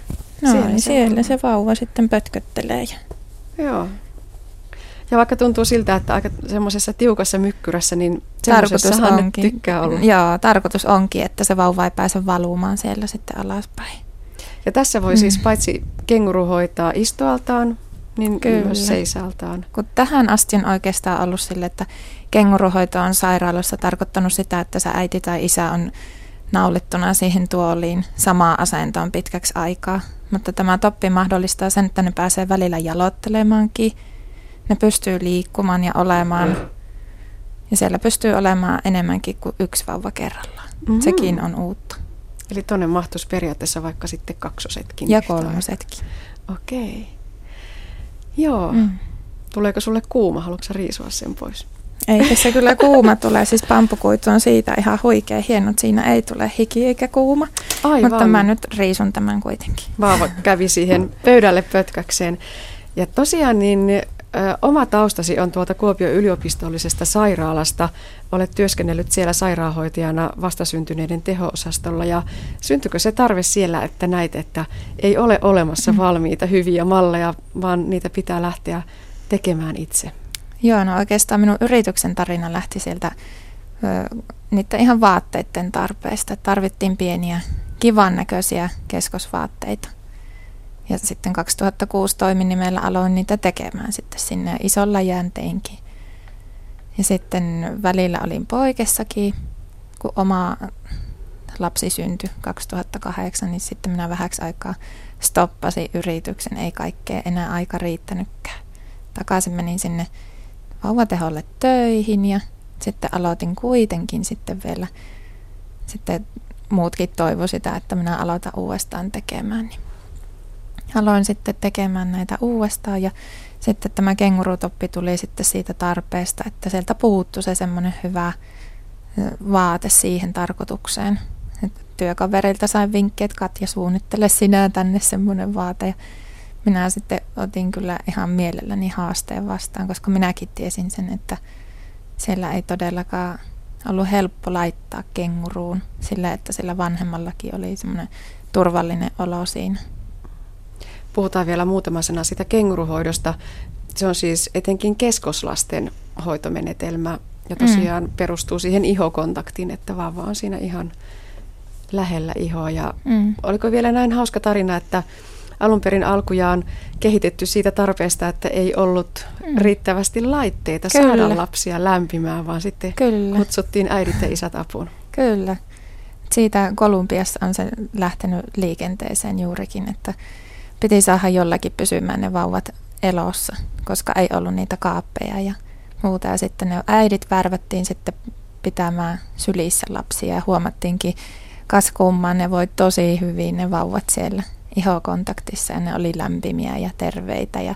Noin, siellä, se, siellä se vauva sitten pötköttelee. Joo. Ja vaikka tuntuu siltä, että aika semmoisessa tiukassa mykkyrässä, niin tarkoitus onkin. tykkää olla. Joo, tarkoitus onkin, että se vauva ei pääse valumaan siellä sitten alaspäin. Ja tässä voi siis mm. siis paitsi kenguru hoitaa istualtaan, niin Kyllä. myös seisaltaan. Kun tähän asti on oikeastaan ollut sille, että kenguruhoito on sairaalassa tarkoittanut sitä, että se äiti tai isä on naulittuna siihen tuoliin samaa asentoon pitkäksi aikaa. Mutta tämä toppi mahdollistaa sen, että ne pääsee välillä jalottelemaankin. Ne pystyy liikkumaan ja olemaan. Ja siellä pystyy olemaan enemmänkin kuin yksi vauva kerrallaan. Mm-hmm. Sekin on uutta. Eli tuonne mahtuisi periaatteessa vaikka sitten kaksosetkin. Ja kolmosetkin. Okei. Okay. Joo. Mm. Tuleeko sulle kuuma? Haluatko riisua sen pois? Ei tässä kyllä kuuma tulee. Siis pampukuitu on siitä ihan huikea hieno, että siinä ei tule hiki eikä kuuma. Aivan. Mutta mä nyt riisun tämän kuitenkin. Vaava kävi siihen pöydälle pötkäkseen. Ja tosiaan niin oma taustasi on tuolta Kuopion yliopistollisesta sairaalasta. Olet työskennellyt siellä sairaanhoitajana vastasyntyneiden teho-osastolla ja syntyykö se tarve siellä, että näit, että ei ole olemassa mm. valmiita hyviä malleja, vaan niitä pitää lähteä tekemään itse? Joo, no oikeastaan minun yrityksen tarina lähti sieltä niiden ihan vaatteiden tarpeesta. Tarvittiin pieniä kivan näköisiä keskosvaatteita. Ja sitten 2006 toiminimellä aloin niitä tekemään sitten sinne isolla jäänteinkin. Ja sitten välillä olin poikessakin, kun oma lapsi syntyi 2008, niin sitten minä vähäksi aikaa stoppasin yrityksen, ei kaikkea enää aika riittänytkään. Takaisin menin sinne vauvateholle töihin ja sitten aloitin kuitenkin sitten vielä, sitten muutkin toivo sitä, että minä aloitan uudestaan tekemään. Niin aloin sitten tekemään näitä uudestaan ja sitten tämä kengurutoppi tuli sitten siitä tarpeesta, että sieltä puuttu se semmoinen hyvä vaate siihen tarkoitukseen. työkaverilta sain vinkkiä, että Katja suunnittele sinä tänne semmoinen vaate ja minä sitten otin kyllä ihan mielelläni haasteen vastaan, koska minäkin tiesin sen, että siellä ei todellakaan ollut helppo laittaa kenguruun sillä, että sillä vanhemmallakin oli semmoinen turvallinen olo siinä. Puhutaan vielä muutama sana sitä kenguruhoidosta. Se on siis etenkin keskoslasten hoitomenetelmä ja tosiaan mm. perustuu siihen ihokontaktiin, että vauva on siinä ihan lähellä ihoa. Ja mm. Oliko vielä näin hauska tarina, että alun perin alkujaan kehitetty siitä tarpeesta, että ei ollut mm. riittävästi laitteita Kyllä. saada lapsia lämpimään, vaan sitten Kyllä. kutsuttiin äidit ja isät apuun. Kyllä. Siitä Kolumbiassa on se lähtenyt liikenteeseen juurikin, että piti saada jollakin pysymään ne vauvat elossa, koska ei ollut niitä kaappeja ja muuta. Ja sitten ne äidit värvättiin sitten pitämään sylissä lapsia ja huomattiinkin kas kumman, ne voi tosi hyvin ne vauvat siellä ihokontaktissa ja ne oli lämpimiä ja terveitä ja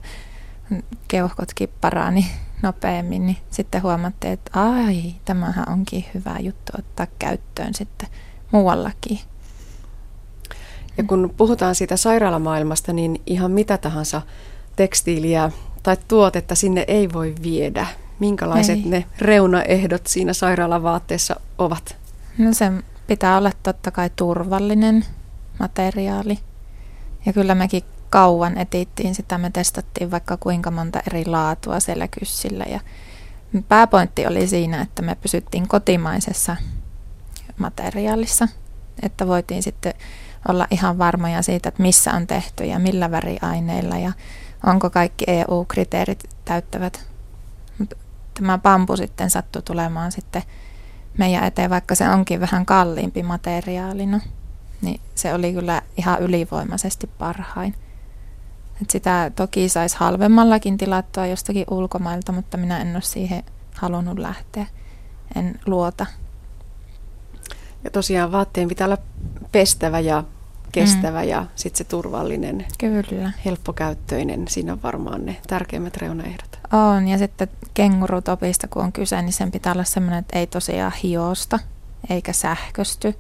keuhkotkin parani nopeammin, niin sitten huomattiin, että ai, tämähän onkin hyvä juttu ottaa käyttöön sitten muuallakin. Ja kun puhutaan siitä sairaalamaailmasta, niin ihan mitä tahansa tekstiiliä tai tuotetta sinne ei voi viedä. Minkälaiset ei. ne reunaehdot siinä sairaalavaatteessa ovat? No se pitää olla totta kai turvallinen materiaali. Ja kyllä mekin kauan etittiin sitä, me testattiin vaikka kuinka monta eri laatua siellä kyssillä. Ja pääpointti oli siinä, että me pysyttiin kotimaisessa materiaalissa, että voitiin sitten olla ihan varmoja siitä, että missä on tehty ja millä väriaineilla ja onko kaikki EU-kriteerit täyttävät. Tämä bambu sitten sattui tulemaan sitten meidän eteen, vaikka se onkin vähän kalliimpi materiaalina, niin se oli kyllä ihan ylivoimaisesti parhain. Et sitä toki saisi halvemmallakin tilattua jostakin ulkomailta, mutta minä en ole siihen halunnut lähteä. En luota ja tosiaan vaatteen pitää olla pestävä ja kestävä mm. ja sitten se turvallinen, Kyllä. helppokäyttöinen. Siinä on varmaan ne tärkeimmät reunaehdot. On, ja sitten kengurutopista kun on kyse, niin sen pitää olla sellainen, että ei tosiaan hiosta eikä sähkösty.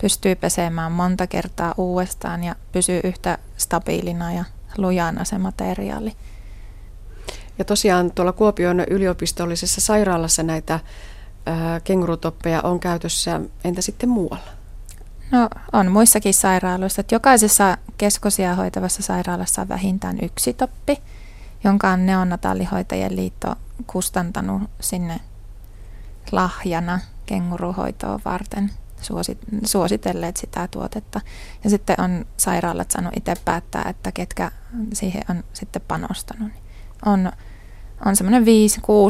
Pystyy pesemään monta kertaa uudestaan ja pysyy yhtä stabiilina ja lujana se materiaali. Ja tosiaan tuolla Kuopion yliopistollisessa sairaalassa näitä kengurutoppeja on käytössä, entä sitten muualla? No on muissakin sairaaloissa. Että jokaisessa keskosia hoitavassa sairaalassa on vähintään yksi toppi, jonka on neonataalihoitajien liitto kustantanut sinne lahjana kenguruhoitoa varten suositelleet sitä tuotetta. Ja sitten on sairaalat saanut itse päättää, että ketkä siihen on sitten panostanut. On on semmoinen 5-6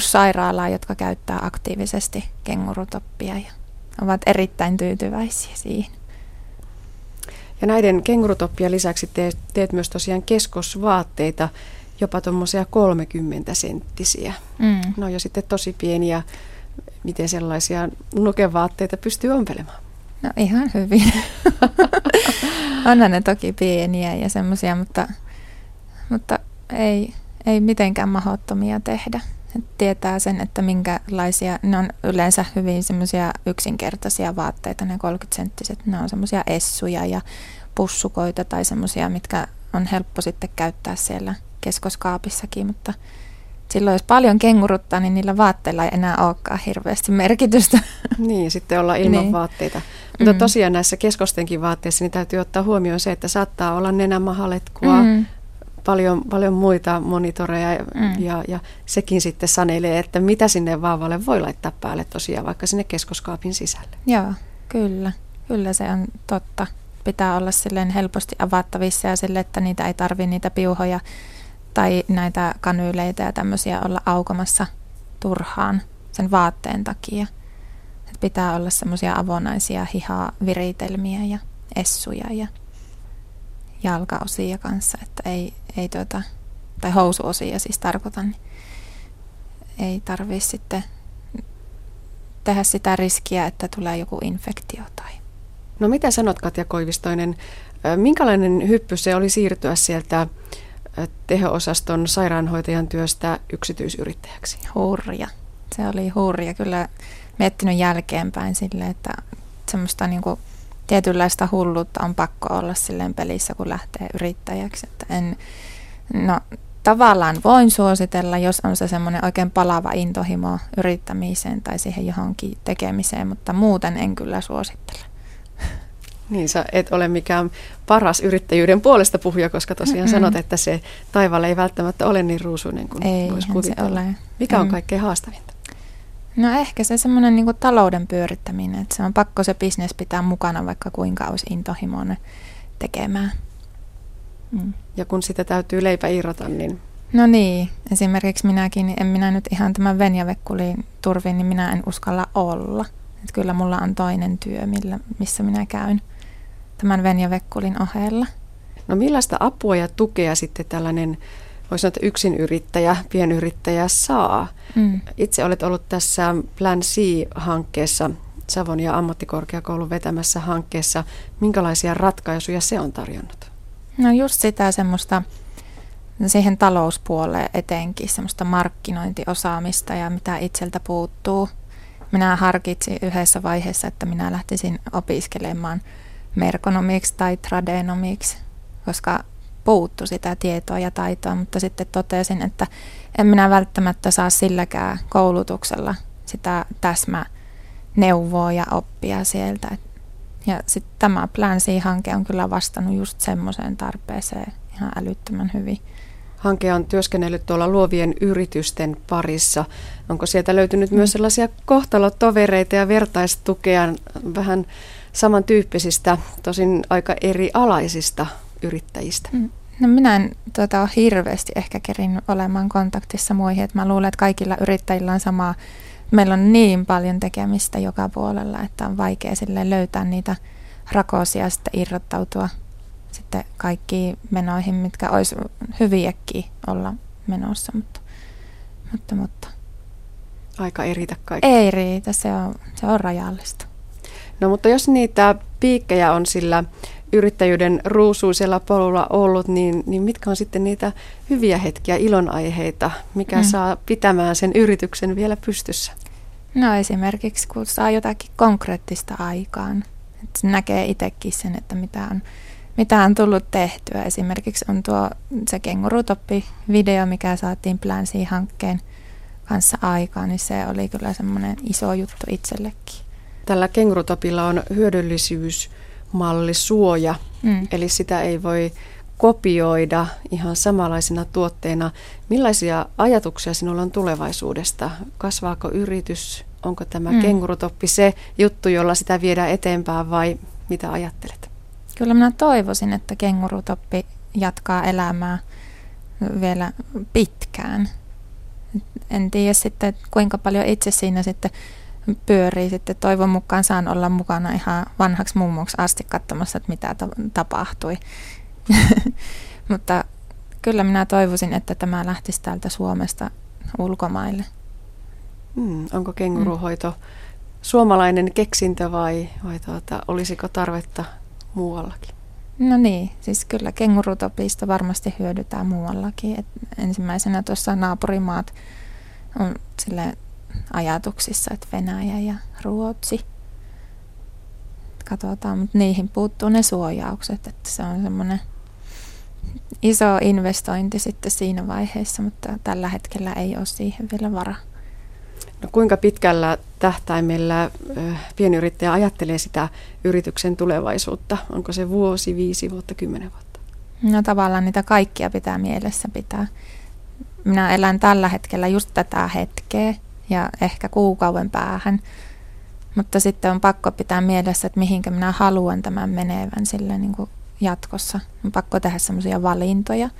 sairaalaa, jotka käyttää aktiivisesti kengurutoppia ja ovat erittäin tyytyväisiä siihen. Ja näiden kengurutoppia lisäksi teet, teet myös tosiaan keskosvaatteita, jopa tuommoisia 30 senttisiä. Mm. Ne on jo sitten tosi pieniä. Miten sellaisia nukevaatteita pystyy ompelemaan? No ihan hyvin. Onhan ne toki pieniä ja semmoisia, mutta, mutta ei, ei mitenkään mahdottomia tehdä. Et tietää sen, että minkälaisia, ne on yleensä hyvin semmoisia yksinkertaisia vaatteita, ne 30-senttiset, ne on semmoisia essuja ja pussukoita tai semmoisia, mitkä on helppo sitten käyttää siellä keskoskaapissakin, mutta silloin jos paljon kenguruttaa, niin niillä vaatteilla ei enää olekaan hirveästi merkitystä. Niin, sitten olla ilman niin. vaatteita. Mutta mm. tosiaan näissä keskostenkin vaatteissa niin täytyy ottaa huomioon se, että saattaa olla nenämahaletkua, mm. Paljon, paljon muita monitoreja mm. ja, ja sekin sitten sanelee, että mitä sinne vaavalle voi laittaa päälle tosiaan vaikka sinne keskoskaapin sisälle. Joo, kyllä. Kyllä se on totta. Pitää olla silleen helposti avattavissa ja sille, että niitä ei tarvi niitä piuhoja tai näitä kanyyleitä ja tämmöisiä olla aukomassa turhaan sen vaatteen takia. Et pitää olla semmoisia avonaisia hihaviritelmiä ja essuja ja jalkaosia kanssa, että ei, ei tuota, tai housuosia siis tarkoitan, niin ei tarvi sitten tehdä sitä riskiä, että tulee joku infektio tai No mitä sanot Katja Koivistoinen, minkälainen hyppy se oli siirtyä sieltä teho-osaston sairaanhoitajan työstä yksityisyrittäjäksi? Hurja. Se oli hurja. Kyllä miettinyt jälkeenpäin sille, että semmoista niin kuin tietynlaista hulluutta on pakko olla silleen pelissä, kun lähtee yrittäjäksi. Että en, no, tavallaan voin suositella, jos on se semmoinen oikein palava intohimo yrittämiseen tai siihen johonkin tekemiseen, mutta muuten en kyllä suosittele. Niin, sä et ole mikään paras yrittäjyyden puolesta puhuja, koska tosiaan Mm-mm. sanot, että se taivaalla ei välttämättä ole niin ruusuinen kuin voisi kuvitella. Se ole. Mikä on mm. kaikkein haastavinta? No ehkä se semmoinen niin talouden pyörittäminen, että se on pakko se bisnes pitää mukana, vaikka kuinka olisi intohimoinen tekemään. Mm. Ja kun sitä täytyy leipä irrota, niin... No niin, esimerkiksi minäkin, niin en minä nyt ihan tämän Venjavekkulin turvin, niin minä en uskalla olla. Että kyllä mulla on toinen työ, millä, missä minä käyn tämän Venja Vekkulin ohella. No millaista apua ja tukea sitten tällainen, voisi sanoa, että yksinyrittäjä, pienyrittäjä saa? Mm. Itse olet ollut tässä Plan C-hankkeessa, Savon ja ammattikorkeakoulun vetämässä hankkeessa. Minkälaisia ratkaisuja se on tarjonnut? No just sitä semmoista siihen talouspuoleen etenkin, semmoista markkinointiosaamista ja mitä itseltä puuttuu. Minä harkitsin yhdessä vaiheessa, että minä lähtisin opiskelemaan – merkonomiksi tai tradenomiksi, koska puuttu sitä tietoa ja taitoa, mutta sitten totesin, että en minä välttämättä saa silläkään koulutuksella sitä täsmä neuvoa ja oppia sieltä. Ja sitten tämä Plan C-hanke on kyllä vastannut just semmoiseen tarpeeseen ihan älyttömän hyvin. Hanke on työskennellyt tuolla luovien yritysten parissa. Onko sieltä löytynyt mm. myös sellaisia kohtalotovereita ja vertaistukea vähän samantyyppisistä, tosin aika eri alaisista yrittäjistä? Mm. No minä en tuota, ole hirveästi ehkä kerin olemaan kontaktissa muihin. Että mä luulen, että kaikilla yrittäjillä on sama. Meillä on niin paljon tekemistä joka puolella, että on vaikea sille löytää niitä rakosia sitten irrottautua sitten kaikkiin menoihin, mitkä olisi hyviäkin olla menossa, mutta, mutta, mutta. Aika ei riitä kaikki. Ei riitä, se on, se on rajallista. No mutta jos niitä piikkejä on sillä yrittäjyyden ruusuisella polulla ollut, niin, niin mitkä on sitten niitä hyviä hetkiä, ilonaiheita, mikä mm. saa pitämään sen yrityksen vielä pystyssä? No esimerkiksi kun saa jotakin konkreettista aikaan, että näkee itsekin sen, että mitä on, mitä on tullut tehtyä. Esimerkiksi on tuo se kengurutoppi-video, mikä saatiin Plan hankkeen kanssa aikaan, niin se oli kyllä semmoinen iso juttu itsellekin. Tällä kengurutopilla on hyödyllisyysmalli suoja, mm. eli sitä ei voi kopioida ihan samanlaisena tuotteena. Millaisia ajatuksia sinulla on tulevaisuudesta? Kasvaako yritys? Onko tämä mm. kengurutoppi se juttu, jolla sitä viedään eteenpäin vai mitä ajattelet? Kyllä minä toivoisin, että kengurutoppi jatkaa elämää vielä pitkään. En tiedä sitten, kuinka paljon itse siinä sitten pyörii sitten. Toivon mukaan saan olla mukana ihan vanhaksi mummoksi asti katsomassa, että mitä tapahtui. Mutta kyllä minä toivoisin, että tämä lähtisi täältä Suomesta ulkomaille. Mm, onko kenguruhoito mm. suomalainen keksintö vai, vai tuota, olisiko tarvetta muuallakin? No niin, siis kyllä kengurutopista varmasti hyödytään muuallakin. Et ensimmäisenä tuossa naapurimaat on sille ajatuksissa, että Venäjä ja Ruotsi. Katsotaan, mutta niihin puuttuu ne suojaukset, että se on semmoinen iso investointi sitten siinä vaiheessa, mutta tällä hetkellä ei ole siihen vielä varaa. No kuinka pitkällä tähtäimellä pienyrittäjä ajattelee sitä yrityksen tulevaisuutta? Onko se vuosi, viisi vuotta, kymmenen vuotta? No tavallaan niitä kaikkia pitää mielessä pitää. Minä elän tällä hetkellä just tätä hetkeä ja ehkä kuukauden päähän. Mutta sitten on pakko pitää mielessä, että mihinkä minä haluan tämän menevän sille niin kuin jatkossa. On pakko tehdä semmoisia valintoja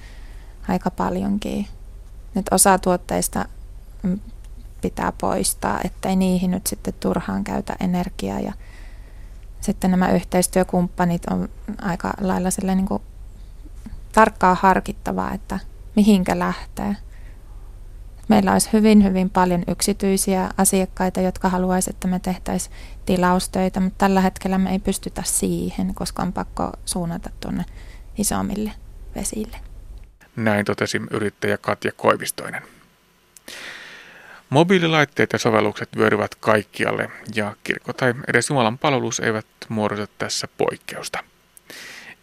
aika paljonkin. Nyt osa tuotteista pitää poistaa, ettei niihin nyt sitten turhaan käytä energiaa. Ja sitten nämä yhteistyökumppanit on aika lailla niin kuin tarkkaa harkittavaa, että mihinkä lähtee. Meillä olisi hyvin, hyvin paljon yksityisiä asiakkaita, jotka haluaisivat, että me tehtäisiin tilaustöitä, mutta tällä hetkellä me ei pystytä siihen, koska on pakko suunnata tuonne isommille vesille. Näin totesi yrittäjä Katja Koivistoinen. Mobiililaitteet ja sovellukset vyöryvät kaikkialle ja kirkko tai edes Jumalan palvelus eivät muodosta tässä poikkeusta.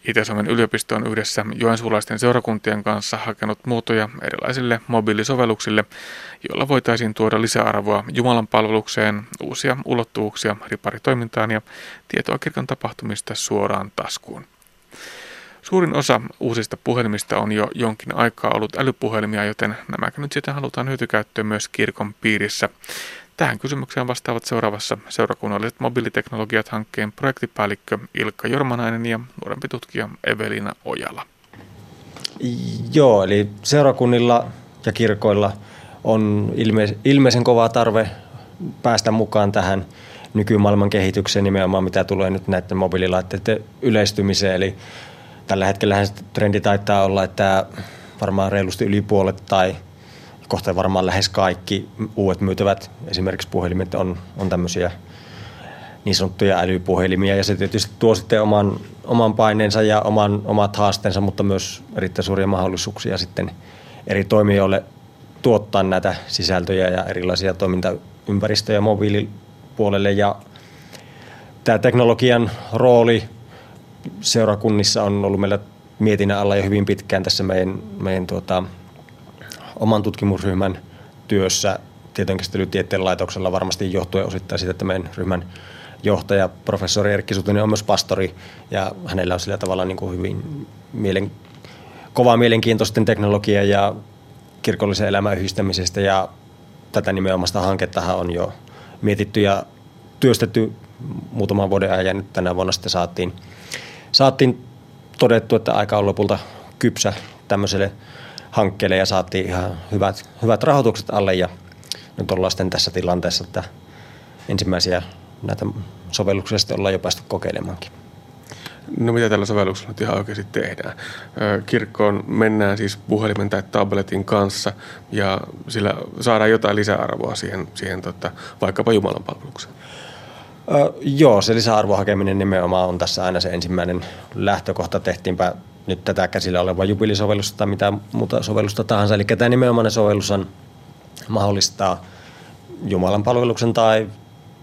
Itä-Suomen yliopisto on yhdessä joensuulaisten seurakuntien kanssa hakenut muotoja erilaisille mobiilisovelluksille, joilla voitaisiin tuoda lisäarvoa Jumalan palvelukseen, uusia ulottuvuuksia riparitoimintaan ja tietoa kirkon tapahtumista suoraan taskuun. Suurin osa uusista puhelimista on jo jonkin aikaa ollut älypuhelimia, joten nämäkin nyt sitten halutaan hyötykäyttöön myös kirkon piirissä. Tähän kysymykseen vastaavat seuraavassa seurakunnalliset mobiiliteknologiat hankkeen projektipäällikkö Ilkka Jormanainen ja nuorempi tutkija Evelina Ojala. Joo, eli seurakunnilla ja kirkoilla on ilme- ilmeisen kova tarve päästä mukaan tähän nykymaailman kehitykseen nimenomaan, mitä tulee nyt näiden mobiililaitteiden yleistymiseen. Eli tällä hetkellä trendi taitaa olla, että varmaan reilusti yli puolet tai – kohta varmaan lähes kaikki uudet myytävät. Esimerkiksi puhelimet on, on tämmöisiä niin sanottuja älypuhelimia ja se tietysti tuo sitten oman, oman paineensa ja oman, omat haasteensa, mutta myös erittäin suuria mahdollisuuksia sitten eri toimijoille tuottaa näitä sisältöjä ja erilaisia toimintaympäristöjä mobiilipuolelle. Ja tämä teknologian rooli seurakunnissa on ollut meillä mietinnän alla jo hyvin pitkään tässä meidän, meidän tuota, oman tutkimusryhmän työssä. Tietojenkäsittelytieteen laitoksella varmasti johtuen osittain siitä, että meidän ryhmän johtaja, professori Erkki Sutinen on myös pastori. Ja hänellä on sillä tavalla niin kuin hyvin mielen, kovaa mielenkiintoisten teknologia ja kirkollisen elämän yhdistämisestä. Ja tätä nimenomaista hankettahan on jo mietitty ja työstetty muutaman vuoden ajan. Ja nyt tänä vuonna sitten saatiin, saatiin todettu, että aika on lopulta kypsä tämmöiselle hankkeelle ja saatiin ihan hyvät, hyvät rahoitukset alle ja nyt ollaan sitten tässä tilanteessa, että ensimmäisiä näitä sovelluksia sitten ollaan jo päästy kokeilemaankin. No mitä tällä sovelluksella nyt ihan oikeasti tehdään? Kirkkoon mennään siis puhelimen tai tabletin kanssa ja sillä saadaan jotain lisäarvoa siihen, siihen tota, vaikkapa Jumalan palvelukseen. Öö, joo, se lisäarvon hakeminen nimenomaan on tässä aina se ensimmäinen lähtökohta. Tehtiinpä nyt tätä käsillä olevaa jubilisovellusta tai mitä muuta sovellusta tahansa. Eli tämä nimenomainen sovellus on mahdollistaa Jumalan palveluksen tai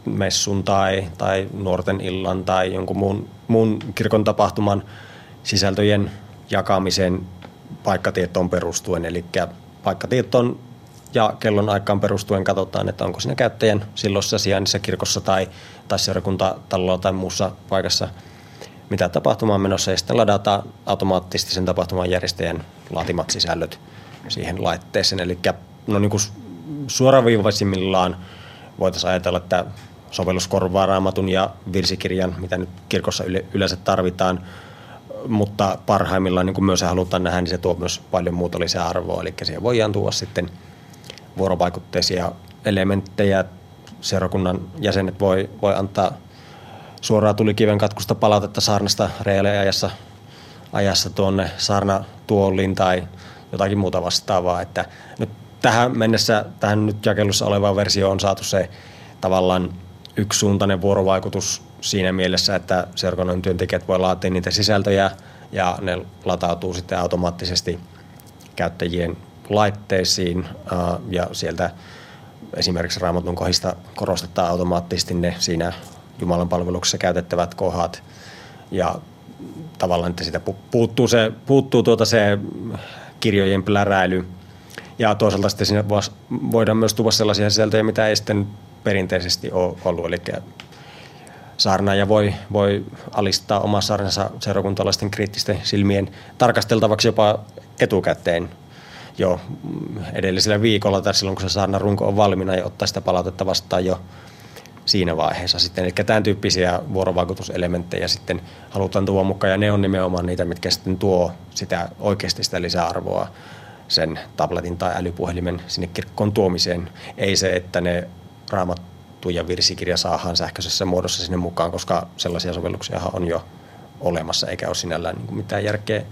messun tai, tai nuorten illan tai jonkun muun, muun kirkon tapahtuman sisältöjen jakamisen paikkatietoon perustuen. Eli paikkatietoon ja kellon aikaan perustuen katsotaan, että onko siinä käyttäjän silloisessa sijainnissa kirkossa tai, tai seurakuntatalolla tai muussa paikassa – mitä tapahtuma on menossa ja sitten ladataan automaattisesti sen tapahtuman järjestäjän laatimat sisällöt siihen laitteeseen. Eli no niin kuin suoraviivaisimmillaan voitaisiin ajatella, että sovellus korvaa raamatun ja virsikirjan, mitä nyt kirkossa yleensä tarvitaan, mutta parhaimmillaan niin kuin myös halutaan nähdä, niin se tuo myös paljon muuta lisäarvoa. Eli siihen voidaan tuoda sitten vuorovaikutteisia elementtejä. Seurakunnan jäsenet voi, voi antaa suoraan tuli kiven katkusta palautetta saarnasta reaaliajassa ajassa tuonne saarnatuoliin tai jotakin muuta vastaavaa. Että nyt tähän mennessä, tähän nyt jakelussa olevaan versioon on saatu se tavallaan yksisuuntainen vuorovaikutus siinä mielessä, että seurakunnan työntekijät voi laatia niitä sisältöjä ja ne latautuu sitten automaattisesti käyttäjien laitteisiin ja sieltä esimerkiksi Raamatun kohdista korostetaan automaattisesti ne siinä Jumalan palveluksessa käytettävät kohdat. Ja tavallaan, että siitä puuttuu, se, puuttuu tuota se kirjojen pläräily. Ja toisaalta sitten siinä voidaan myös tuoda sellaisia sisältöjä, mitä ei sitten perinteisesti ole ollut. Eli saarnaaja voi, voi alistaa oma saarnansa seurakuntalaisten kriittisten silmien tarkasteltavaksi jopa etukäteen jo edellisellä viikolla tai silloin, kun se saarnan runko on valmiina ja ottaa sitä palautetta vastaan jo siinä vaiheessa sitten. Eli tämän tyyppisiä vuorovaikutuselementtejä sitten halutaan tuoda mukaan ja ne on nimenomaan niitä, mitkä sitten tuo sitä oikeasti sitä lisäarvoa sen tabletin tai älypuhelimen sinne kirkkoon tuomiseen. Ei se, että ne raamattu ja virsikirja saadaan sähköisessä muodossa sinne mukaan, koska sellaisia sovelluksia on jo olemassa, eikä ole sinällään niin mitään järkeä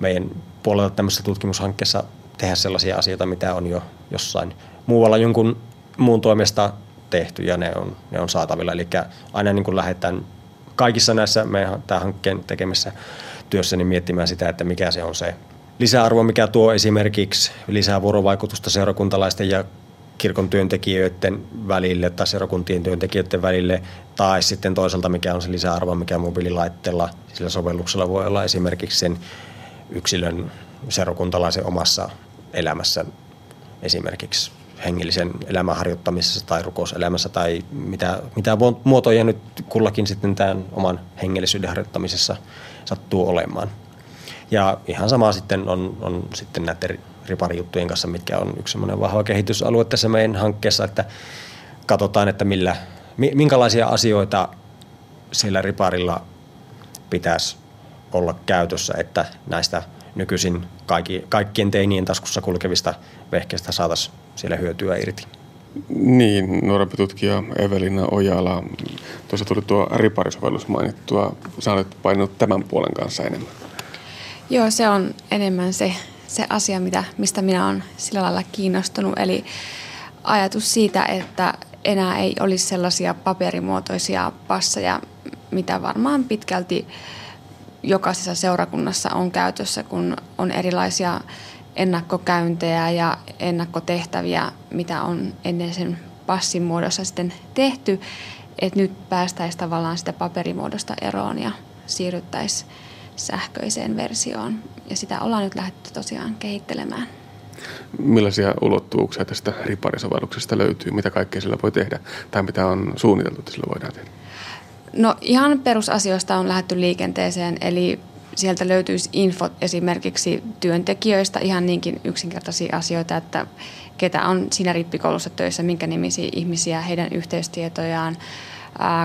meidän puolelta tämmöisessä tutkimushankkeessa tehdä sellaisia asioita, mitä on jo jossain muualla jonkun muun toimesta tehty ja ne on, ne on saatavilla. Eli aina niin kuin lähdetään kaikissa näissä meidän tämän hankkeen tekemässä työssä niin miettimään sitä, että mikä se on se lisäarvo, mikä tuo esimerkiksi lisää vuorovaikutusta seurakuntalaisten ja kirkon työntekijöiden välille tai seurakuntien työntekijöiden välille, tai sitten toisaalta mikä on se lisäarvo, mikä mobiililaitteella, sillä sovelluksella voi olla esimerkiksi sen yksilön seurakuntalaisen omassa elämässä esimerkiksi hengellisen elämän harjoittamisessa tai rukouselämässä tai mitä, mitä muotoja nyt kullakin sitten tämän oman hengellisyyden harjoittamisessa sattuu olemaan. Ja ihan sama sitten on, on sitten näiden riparijuttujen kanssa, mitkä on yksi semmoinen vahva kehitysalue tässä meidän hankkeessa, että katsotaan, että millä, minkälaisia asioita siellä riparilla pitäisi olla käytössä, että näistä nykyisin kaikki, kaikkien teinien taskussa kulkevista vehkeistä saataisiin siellä hyötyä irti. Niin, nuorempi tutkija Evelina Ojala, tuossa tuli tuo riparisovellus mainittua. Sä olet painanut tämän puolen kanssa enemmän. Joo, se on enemmän se, se asia, mitä, mistä minä olen sillä lailla kiinnostunut. Eli ajatus siitä, että enää ei olisi sellaisia paperimuotoisia passeja, mitä varmaan pitkälti jokaisessa seurakunnassa on käytössä, kun on erilaisia ennakkokäyntejä ja ennakkotehtäviä, mitä on ennen sen passin muodossa sitten tehty, että nyt päästäisiin tavallaan sitä paperimuodosta eroon ja siirryttäisiin sähköiseen versioon. Ja sitä ollaan nyt lähdetty tosiaan kehittelemään. Millaisia ulottuvuuksia tästä riparisovelluksesta löytyy? Mitä kaikkea sillä voi tehdä? Tai mitä on suunniteltu, että sillä voidaan tehdä? No ihan perusasioista on lähdetty liikenteeseen, eli sieltä löytyisi infot esimerkiksi työntekijöistä, ihan niinkin yksinkertaisia asioita, että ketä on siinä rippikoulussa töissä, minkä nimisiä ihmisiä, heidän yhteystietojaan,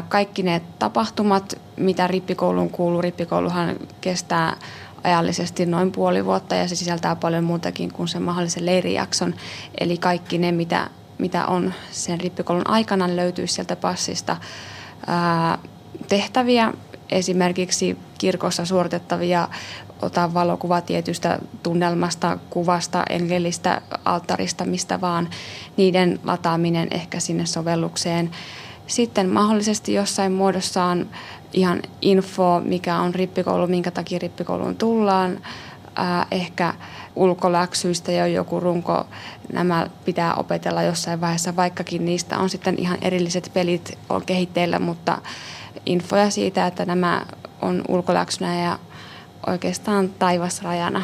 kaikki ne tapahtumat, mitä rippikouluun kuuluu. Rippikouluhan kestää ajallisesti noin puoli vuotta ja se sisältää paljon muutakin kuin sen mahdollisen leirijakson. Eli kaikki ne, mitä, mitä on sen rippikoulun aikana, löytyy sieltä passista tehtäviä, esimerkiksi kirkossa suoritettavia, ota valokuva tietystä tunnelmasta, kuvasta, enkelistä, alttarista, mistä vaan, niiden lataaminen ehkä sinne sovellukseen. Sitten mahdollisesti jossain muodossaan ihan info, mikä on rippikoulu, minkä takia rippikouluun tullaan, ehkä ulkoläksyistä jo joku runko, nämä pitää opetella jossain vaiheessa, vaikkakin niistä on sitten ihan erilliset pelit on kehitteillä, mutta infoja siitä, että nämä on ulkoläksynä ja oikeastaan taivasrajana.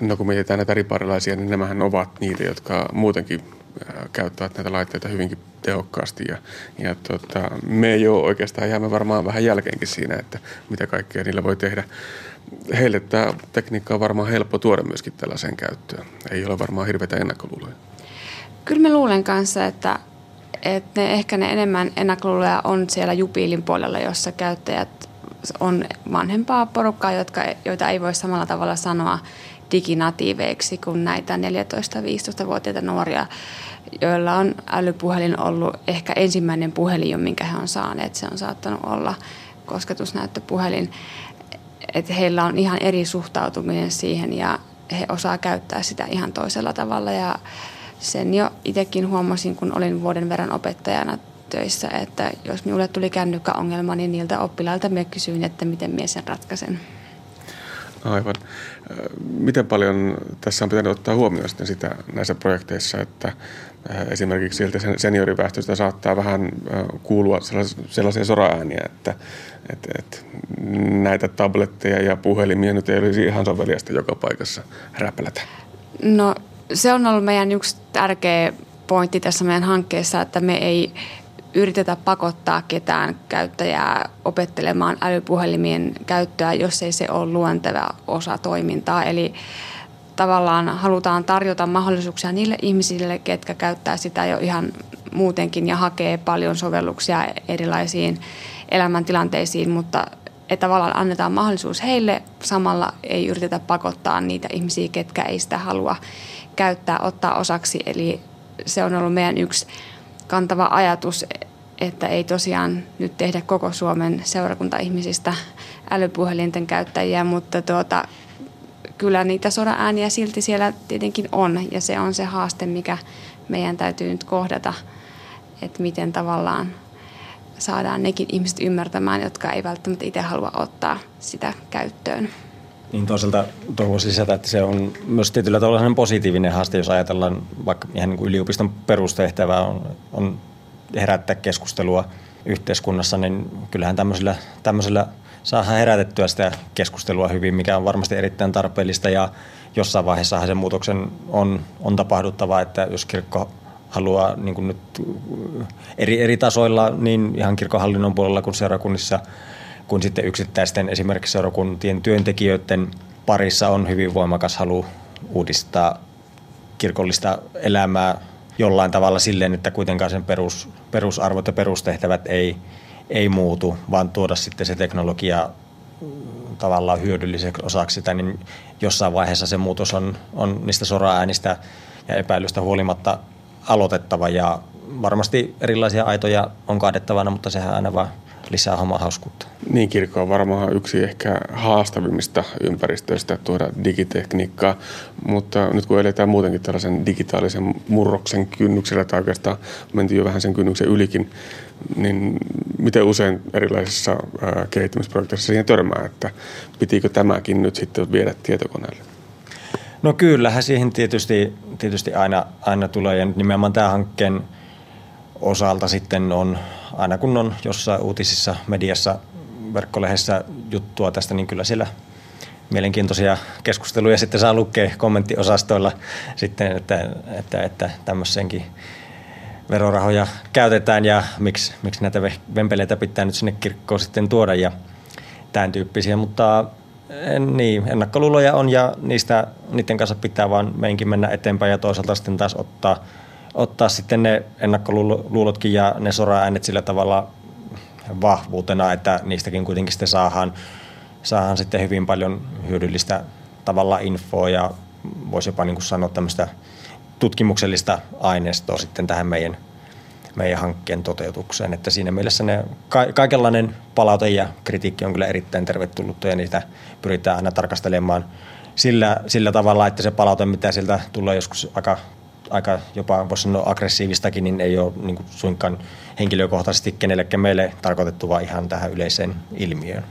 No kun mietitään näitä riparilaisia, niin nämähän ovat niitä, jotka muutenkin käyttävät näitä laitteita hyvinkin tehokkaasti ja, ja tota, me jo oikeastaan jäämme varmaan vähän jälkeenkin siinä, että mitä kaikkea niillä voi tehdä. Heille tämä tekniikka on varmaan helppo tuoda myöskin tällaiseen käyttöön. Ei ole varmaan hirveitä ennakkoluuloja. Kyllä me luulen kanssa, että että ne, ehkä ne enemmän ennakkoluuloja on siellä Jupiilin puolella, jossa käyttäjät on vanhempaa porukkaa, jotka, joita ei voi samalla tavalla sanoa diginatiiveiksi kuin näitä 14-15-vuotiaita nuoria, joilla on älypuhelin ollut ehkä ensimmäinen puhelin, minkä he on saaneet. Se on saattanut olla kosketusnäyttöpuhelin. Että heillä on ihan eri suhtautuminen siihen ja he osaa käyttää sitä ihan toisella tavalla ja sen jo itsekin huomasin, kun olin vuoden verran opettajana töissä, että jos minulle tuli kännykkäongelma, niin niiltä oppilailta me kysyin, että miten minä sen ratkaisen. Aivan. Miten paljon tässä on pitänyt ottaa huomioon sitten sitä näissä projekteissa, että esimerkiksi sieltä senioriväestöstä saattaa vähän kuulua sellaisia soraääniä, että, että, että näitä tabletteja ja puhelimia nyt ei olisi ihan soveliasta joka paikassa räpälätä? No se on ollut meidän yksi tärkeä pointti tässä meidän hankkeessa, että me ei yritetä pakottaa ketään käyttäjää opettelemaan älypuhelimien käyttöä, jos ei se ole luonteva osa toimintaa. Eli tavallaan halutaan tarjota mahdollisuuksia niille ihmisille, ketkä käyttää sitä jo ihan muutenkin ja hakee paljon sovelluksia erilaisiin elämäntilanteisiin, mutta että tavallaan annetaan mahdollisuus heille, samalla ei yritetä pakottaa niitä ihmisiä, ketkä ei sitä halua käyttää, ottaa osaksi. Eli se on ollut meidän yksi kantava ajatus, että ei tosiaan nyt tehdä koko Suomen seurakunta-ihmisistä älypuhelinten käyttäjiä, mutta tuota, kyllä niitä sodan ääniä silti siellä tietenkin on ja se on se haaste, mikä meidän täytyy nyt kohdata, että miten tavallaan saadaan nekin ihmiset ymmärtämään, jotka ei välttämättä itse halua ottaa sitä käyttöön. Niin toisaalta tuo voisi lisätä, että se on myös tietyllä tavalla positiivinen haaste, jos ajatellaan vaikka ihan niin kuin yliopiston perustehtävää on, on herättää keskustelua yhteiskunnassa, niin kyllähän tämmöisellä, tämmöisellä saadaan herätettyä sitä keskustelua hyvin, mikä on varmasti erittäin tarpeellista. Ja jossain vaiheessa sen muutoksen on, on tapahduttava, että jos kirkko haluaa niin kuin nyt eri, eri tasoilla, niin ihan kirkohallinnon puolella kuin seurakunnissa, kuin sitten yksittäisten esimerkiksi seurakuntien työntekijöiden parissa on hyvin voimakas halu uudistaa kirkollista elämää jollain tavalla silleen, että kuitenkaan sen perus, perusarvot ja perustehtävät ei, ei muutu, vaan tuoda sitten se teknologia tavallaan hyödylliseksi osaksi sitä, niin jossain vaiheessa se muutos on, on niistä soraäänistä ja epäilystä huolimatta aloitettava. Ja varmasti erilaisia aitoja on kaadettavana, mutta sehän aina vaan lisää hommaa hauskuutta. Niin, kirkko on varmaan yksi ehkä haastavimmista ympäristöistä tuoda digitekniikkaa, mutta nyt kun eletään muutenkin tällaisen digitaalisen murroksen kynnyksellä, tai oikeastaan mentiin jo vähän sen kynnyksen ylikin, niin miten usein erilaisissa kehittämisprojekteissa siihen törmää, että pitikö tämäkin nyt sitten viedä tietokoneelle? No kyllähän siihen tietysti, tietysti aina, aina tulee ja nimenomaan tämä hankkeen osalta sitten on, aina kun on jossain uutisissa, mediassa, verkkolehdessä juttua tästä, niin kyllä siellä mielenkiintoisia keskusteluja sitten saa lukea kommenttiosastoilla sitten, että, että, että tämmöisenkin verorahoja käytetään ja miksi, miksi näitä vempeleitä pitää nyt sinne kirkkoon sitten tuoda ja tämän tyyppisiä, mutta niin, ennakkoluuloja on ja niistä, niiden kanssa pitää vaan meinkin mennä eteenpäin ja toisaalta sitten taas ottaa, ottaa sitten ne ennakkoluulotkin ja ne sora-äänet sillä tavalla vahvuutena, että niistäkin kuitenkin sitten saadaan, saadaan sitten hyvin paljon hyödyllistä tavalla infoa ja voisi jopa niin kuin sanoa tämmöistä tutkimuksellista aineistoa sitten tähän meidän meidän hankkeen toteutukseen. Että siinä mielessä ne, ka- kaikenlainen palaute ja kritiikki on kyllä erittäin tervetullut ja niitä pyritään aina tarkastelemaan sillä, sillä tavalla, että se palaute, mitä sieltä tulee joskus aika, aika jopa voisi sanoa aggressiivistakin, niin ei ole niin kuin suinkaan henkilökohtaisesti kenellekään meille tarkoitettu, vaan ihan tähän yleiseen ilmiöön.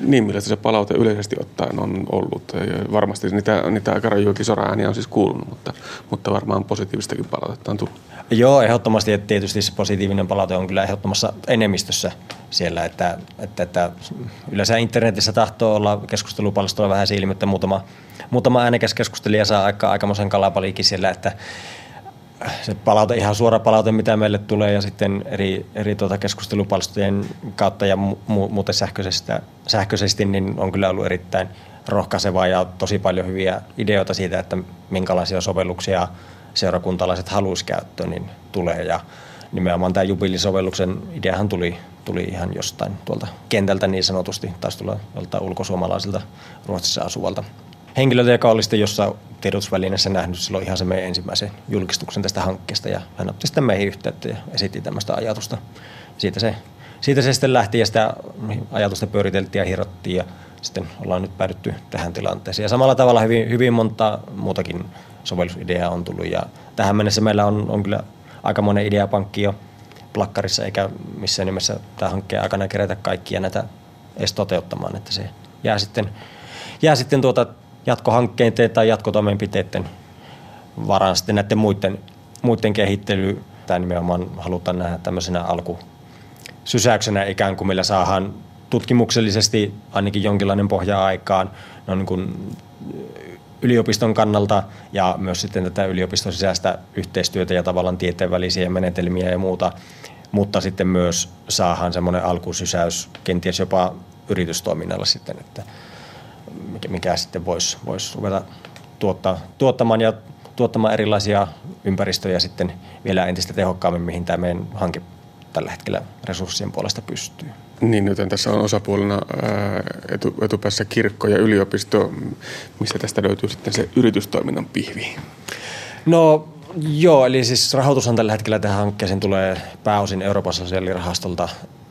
Niin, millaista se palaute yleisesti ottaen on ollut. Varmasti niitä, niitä karajuokisoraääniä on siis kuulunut, mutta, mutta varmaan positiivistakin palautetta on tullut. Joo, ehdottomasti. Että tietysti se positiivinen palaute on kyllä ehdottomassa enemmistössä siellä, että, että, että yleensä internetissä tahtoo olla keskustelupalstolla vähän silmi, että muutama, muutama äänekäs keskustelija saa aika, aikamoisen kalapaliikin siellä, että se palaute, ihan suora palaute, mitä meille tulee ja sitten eri, eri tuota keskustelupalstojen kautta ja mu, muuten sähköisesti, sähköisesti, niin on kyllä ollut erittäin rohkaisevaa ja tosi paljon hyviä ideoita siitä, että minkälaisia sovelluksia seurakuntalaiset haluaisi käyttöön, niin tulee. Ja nimenomaan tämä jubilisovelluksen ideahan tuli, tuli ihan jostain tuolta kentältä niin sanotusti, taisi tulla joltain ulkosuomalaisilta Ruotsissa asuvalta henkilöltä, joka oli sitten jossain tiedotusvälineessä nähnyt silloin ihan se meidän ensimmäisen julkistuksen tästä hankkeesta ja hän otti sitten meihin yhteyttä ja esitti tämmöistä ajatusta. Siitä se, siitä se sitten lähti ja sitä ajatusta pyöriteltiin ja hirottiin ja sitten ollaan nyt päädytty tähän tilanteeseen. Ja samalla tavalla hyvin, hyvin monta muutakin sovellusideaa on tullut ja tähän mennessä meillä on, on kyllä aika monen ideapankki jo plakkarissa eikä missään nimessä tämä hankkeen aikana kerätä kaikkia näitä edes toteuttamaan, että se jää sitten jää sitten tuota jatkohankkeiden tai jatkotoimenpiteiden varaan sitten näiden muiden, muiden kehittely. Tämä nimenomaan halutaan nähdä tämmöisenä alkusysäyksenä ikään kuin, millä saadaan tutkimuksellisesti ainakin jonkinlainen pohja aikaan. No niin kuin yliopiston kannalta ja myös sitten tätä yliopiston sisäistä yhteistyötä ja tavallaan tieteen välisiä menetelmiä ja muuta, mutta sitten myös saahan semmoinen alkusysäys kenties jopa yritystoiminnalla sitten, että mikä, mikä sitten voisi vois ruveta tuottaa, tuottamaan ja tuottamaan erilaisia ympäristöjä sitten vielä entistä tehokkaammin, mihin tämä meidän hanke tällä hetkellä resurssien puolesta pystyy. Niin, joten tässä on osapuolena etu, etupäässä kirkko ja yliopisto. Mistä tästä löytyy sitten se yritystoiminnan pihvi? No joo, eli siis rahoitushan tällä hetkellä tähän hankkeeseen tulee pääosin Euroopan sosiaalirahastolta.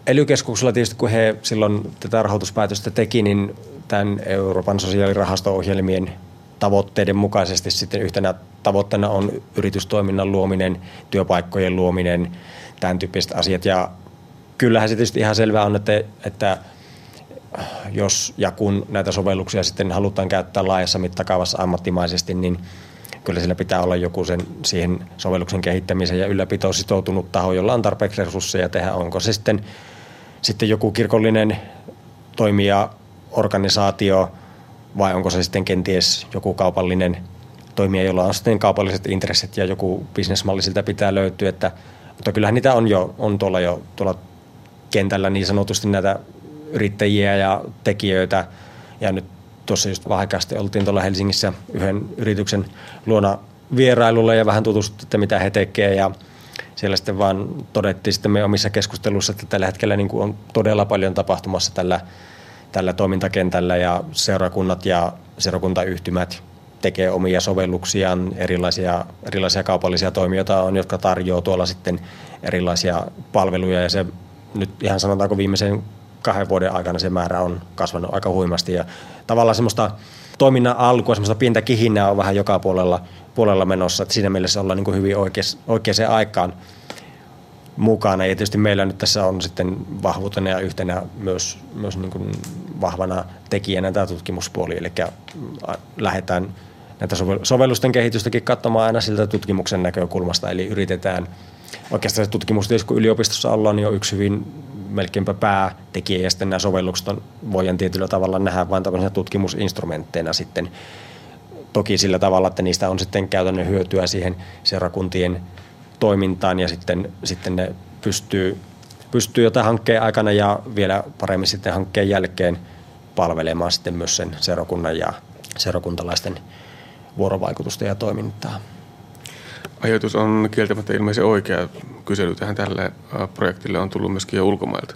ely tietysti, kun he silloin tätä rahoituspäätöstä teki, niin tämän Euroopan sosiaalirahasto-ohjelmien tavoitteiden mukaisesti sitten yhtenä tavoitteena on yritystoiminnan luominen, työpaikkojen luominen, tämän tyyppiset asiat. Ja kyllähän se tietysti ihan selvää on, että, että jos ja kun näitä sovelluksia sitten halutaan käyttää laajassa mittakaavassa ammattimaisesti, niin kyllä sillä pitää olla joku sen siihen sovelluksen kehittämiseen ja ylläpitoon sitoutunut taho, jolla on tarpeeksi resursseja tehdä. Onko se sitten, sitten joku kirkollinen toimija, organisaatio vai onko se sitten kenties joku kaupallinen toimija, jolla on sitten kaupalliset intressit ja joku bisnesmalli siltä pitää löytyä. Että, mutta kyllähän niitä on jo on tuolla jo tuolla kentällä niin sanotusti näitä yrittäjiä ja tekijöitä. Ja nyt tuossa just vaikeasti oltiin tuolla Helsingissä yhden yrityksen luona vierailulla ja vähän tutustuttiin, että mitä he tekevät. Ja siellä sitten vaan todettiin sitten me omissa keskusteluissa, että tällä hetkellä niin kuin on todella paljon tapahtumassa tällä, tällä toimintakentällä ja seurakunnat ja seurakuntayhtymät tekee omia sovelluksiaan, erilaisia, erilaisia kaupallisia toimijoita on, jotka tarjoaa tuolla sitten erilaisia palveluja. Ja se nyt ihan sanotaanko viimeisen kahden vuoden aikana se määrä on kasvanut aika huimasti. Ja tavallaan semmoista toiminnan alkua, semmoista pientä kihinnää on vähän joka puolella, puolella menossa, että siinä mielessä ollaan niin kuin hyvin oikeas, oikeaan aikaan mukana. Ja tietysti meillä nyt tässä on sitten vahvuutena ja yhtenä myös, myös niin kuin vahvana tekijänä tämä tutkimuspuoli, eli lähdetään näitä sovellusten kehitystäkin katsomaan aina siltä tutkimuksen näkökulmasta, eli yritetään – oikeastaan se tutkimus, kun yliopistossa ollaan, niin on yksi hyvin melkeinpä päätekijä ja sitten nämä sovellukset on, voidaan tietyllä tavalla nähdä vain tämmöisenä tutkimusinstrumentteina sitten. Toki sillä tavalla, että niistä on sitten käytännön hyötyä siihen seurakuntien toimintaan ja sitten, sitten ne pystyy, pystyy jotain hankkeen aikana ja vielä paremmin sitten hankkeen jälkeen palvelemaan sitten myös sen seurakunnan ja seurakuntalaisten vuorovaikutusta ja toimintaa. Ajatus on kieltämättä ilmeisen oikea. Kysely tähän tälle projektille on tullut myöskin jo ulkomailta.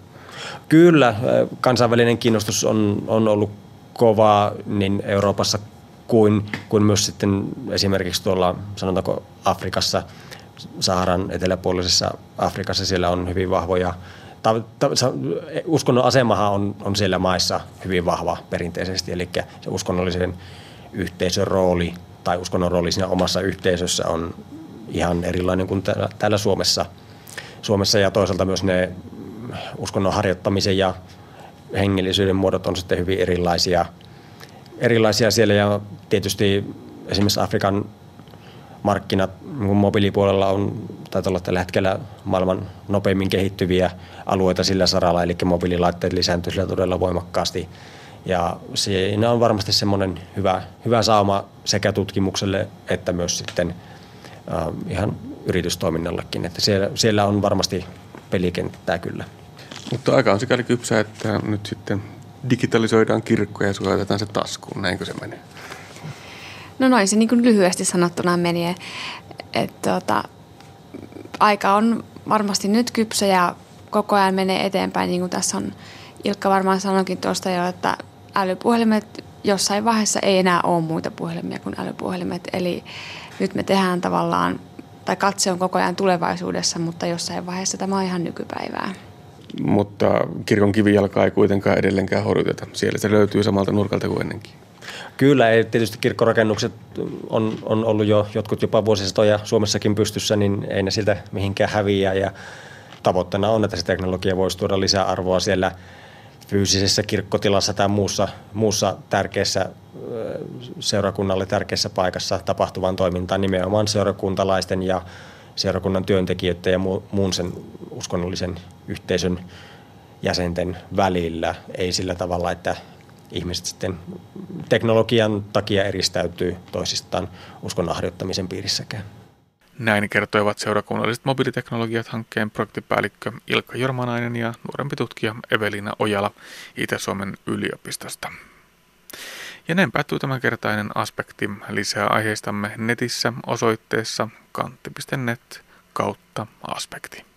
Kyllä, kansainvälinen kiinnostus on, on ollut kovaa niin Euroopassa kuin, kuin myös sitten esimerkiksi tuolla sanotaanko Afrikassa, Saharan eteläpuolisessa Afrikassa siellä on hyvin vahvoja ta, ta, uskonnon asemahan on, on siellä maissa hyvin vahva perinteisesti, eli se uskonnollisen yhteisön rooli tai uskonnon rooli siinä omassa yhteisössä on ihan erilainen kuin täällä, täällä Suomessa. Suomessa ja toisaalta myös ne uskonnon harjoittamisen ja hengellisyyden muodot on sitten hyvin erilaisia, erilaisia siellä ja tietysti esimerkiksi Afrikan markkinat niin mobiilipuolella on, taitaa olla tällä hetkellä maailman nopeimmin kehittyviä alueita sillä saralla, eli mobiililaitteet lisääntyvät sillä todella voimakkaasti. Ja siinä on varmasti semmoinen hyvä, hyvä sauma sekä tutkimukselle että myös sitten äh, ihan yritystoiminnallekin. Että siellä, siellä on varmasti pelikenttää kyllä. Mutta aika on sikäli kypsä, että nyt sitten digitalisoidaan kirkkoja ja sulatetaan se taskuun. Näinkö se menee? No noin se niin kuin lyhyesti sanottuna meni. Että tota, aika on varmasti nyt kypsä ja koko ajan menee eteenpäin. Niin kuin tässä on Ilkka varmaan sanoikin tuosta jo, että älypuhelimet jossain vaiheessa ei enää ole muita puhelimia kuin älypuhelimet. Eli nyt me tehdään tavallaan, tai katse on koko ajan tulevaisuudessa, mutta jossain vaiheessa tämä on ihan nykypäivää. Mutta kirkon kivijalkaa ei kuitenkaan edelleenkään horjuteta. Siellä se löytyy samalta nurkalta kuin ennenkin. Kyllä, ei, tietysti kirkkorakennukset on, on ollut jo jotkut jopa vuosisatoja Suomessakin pystyssä, niin ei ne siltä mihinkään häviä. Ja tavoitteena on, että se teknologia voisi tuoda lisää arvoa siellä fyysisessä kirkkotilassa tai muussa, muussa tärkeässä seurakunnalle tärkeässä paikassa tapahtuvaan toimintaan nimenomaan seurakuntalaisten ja seurakunnan työntekijöiden ja muun sen uskonnollisen yhteisön jäsenten välillä. Ei sillä tavalla, että ihmiset sitten teknologian takia eristäytyy toisistaan uskon harjoittamisen piirissäkään. Näin kertoivat seurakunnalliset mobiiliteknologiat hankkeen projektipäällikkö Ilkka Jormanainen ja nuorempi tutkija Evelina Ojala Itä-Suomen yliopistosta. Ja näin päättyy tämänkertainen aspekti. Lisää aiheistamme netissä osoitteessa kantti.net kautta aspekti.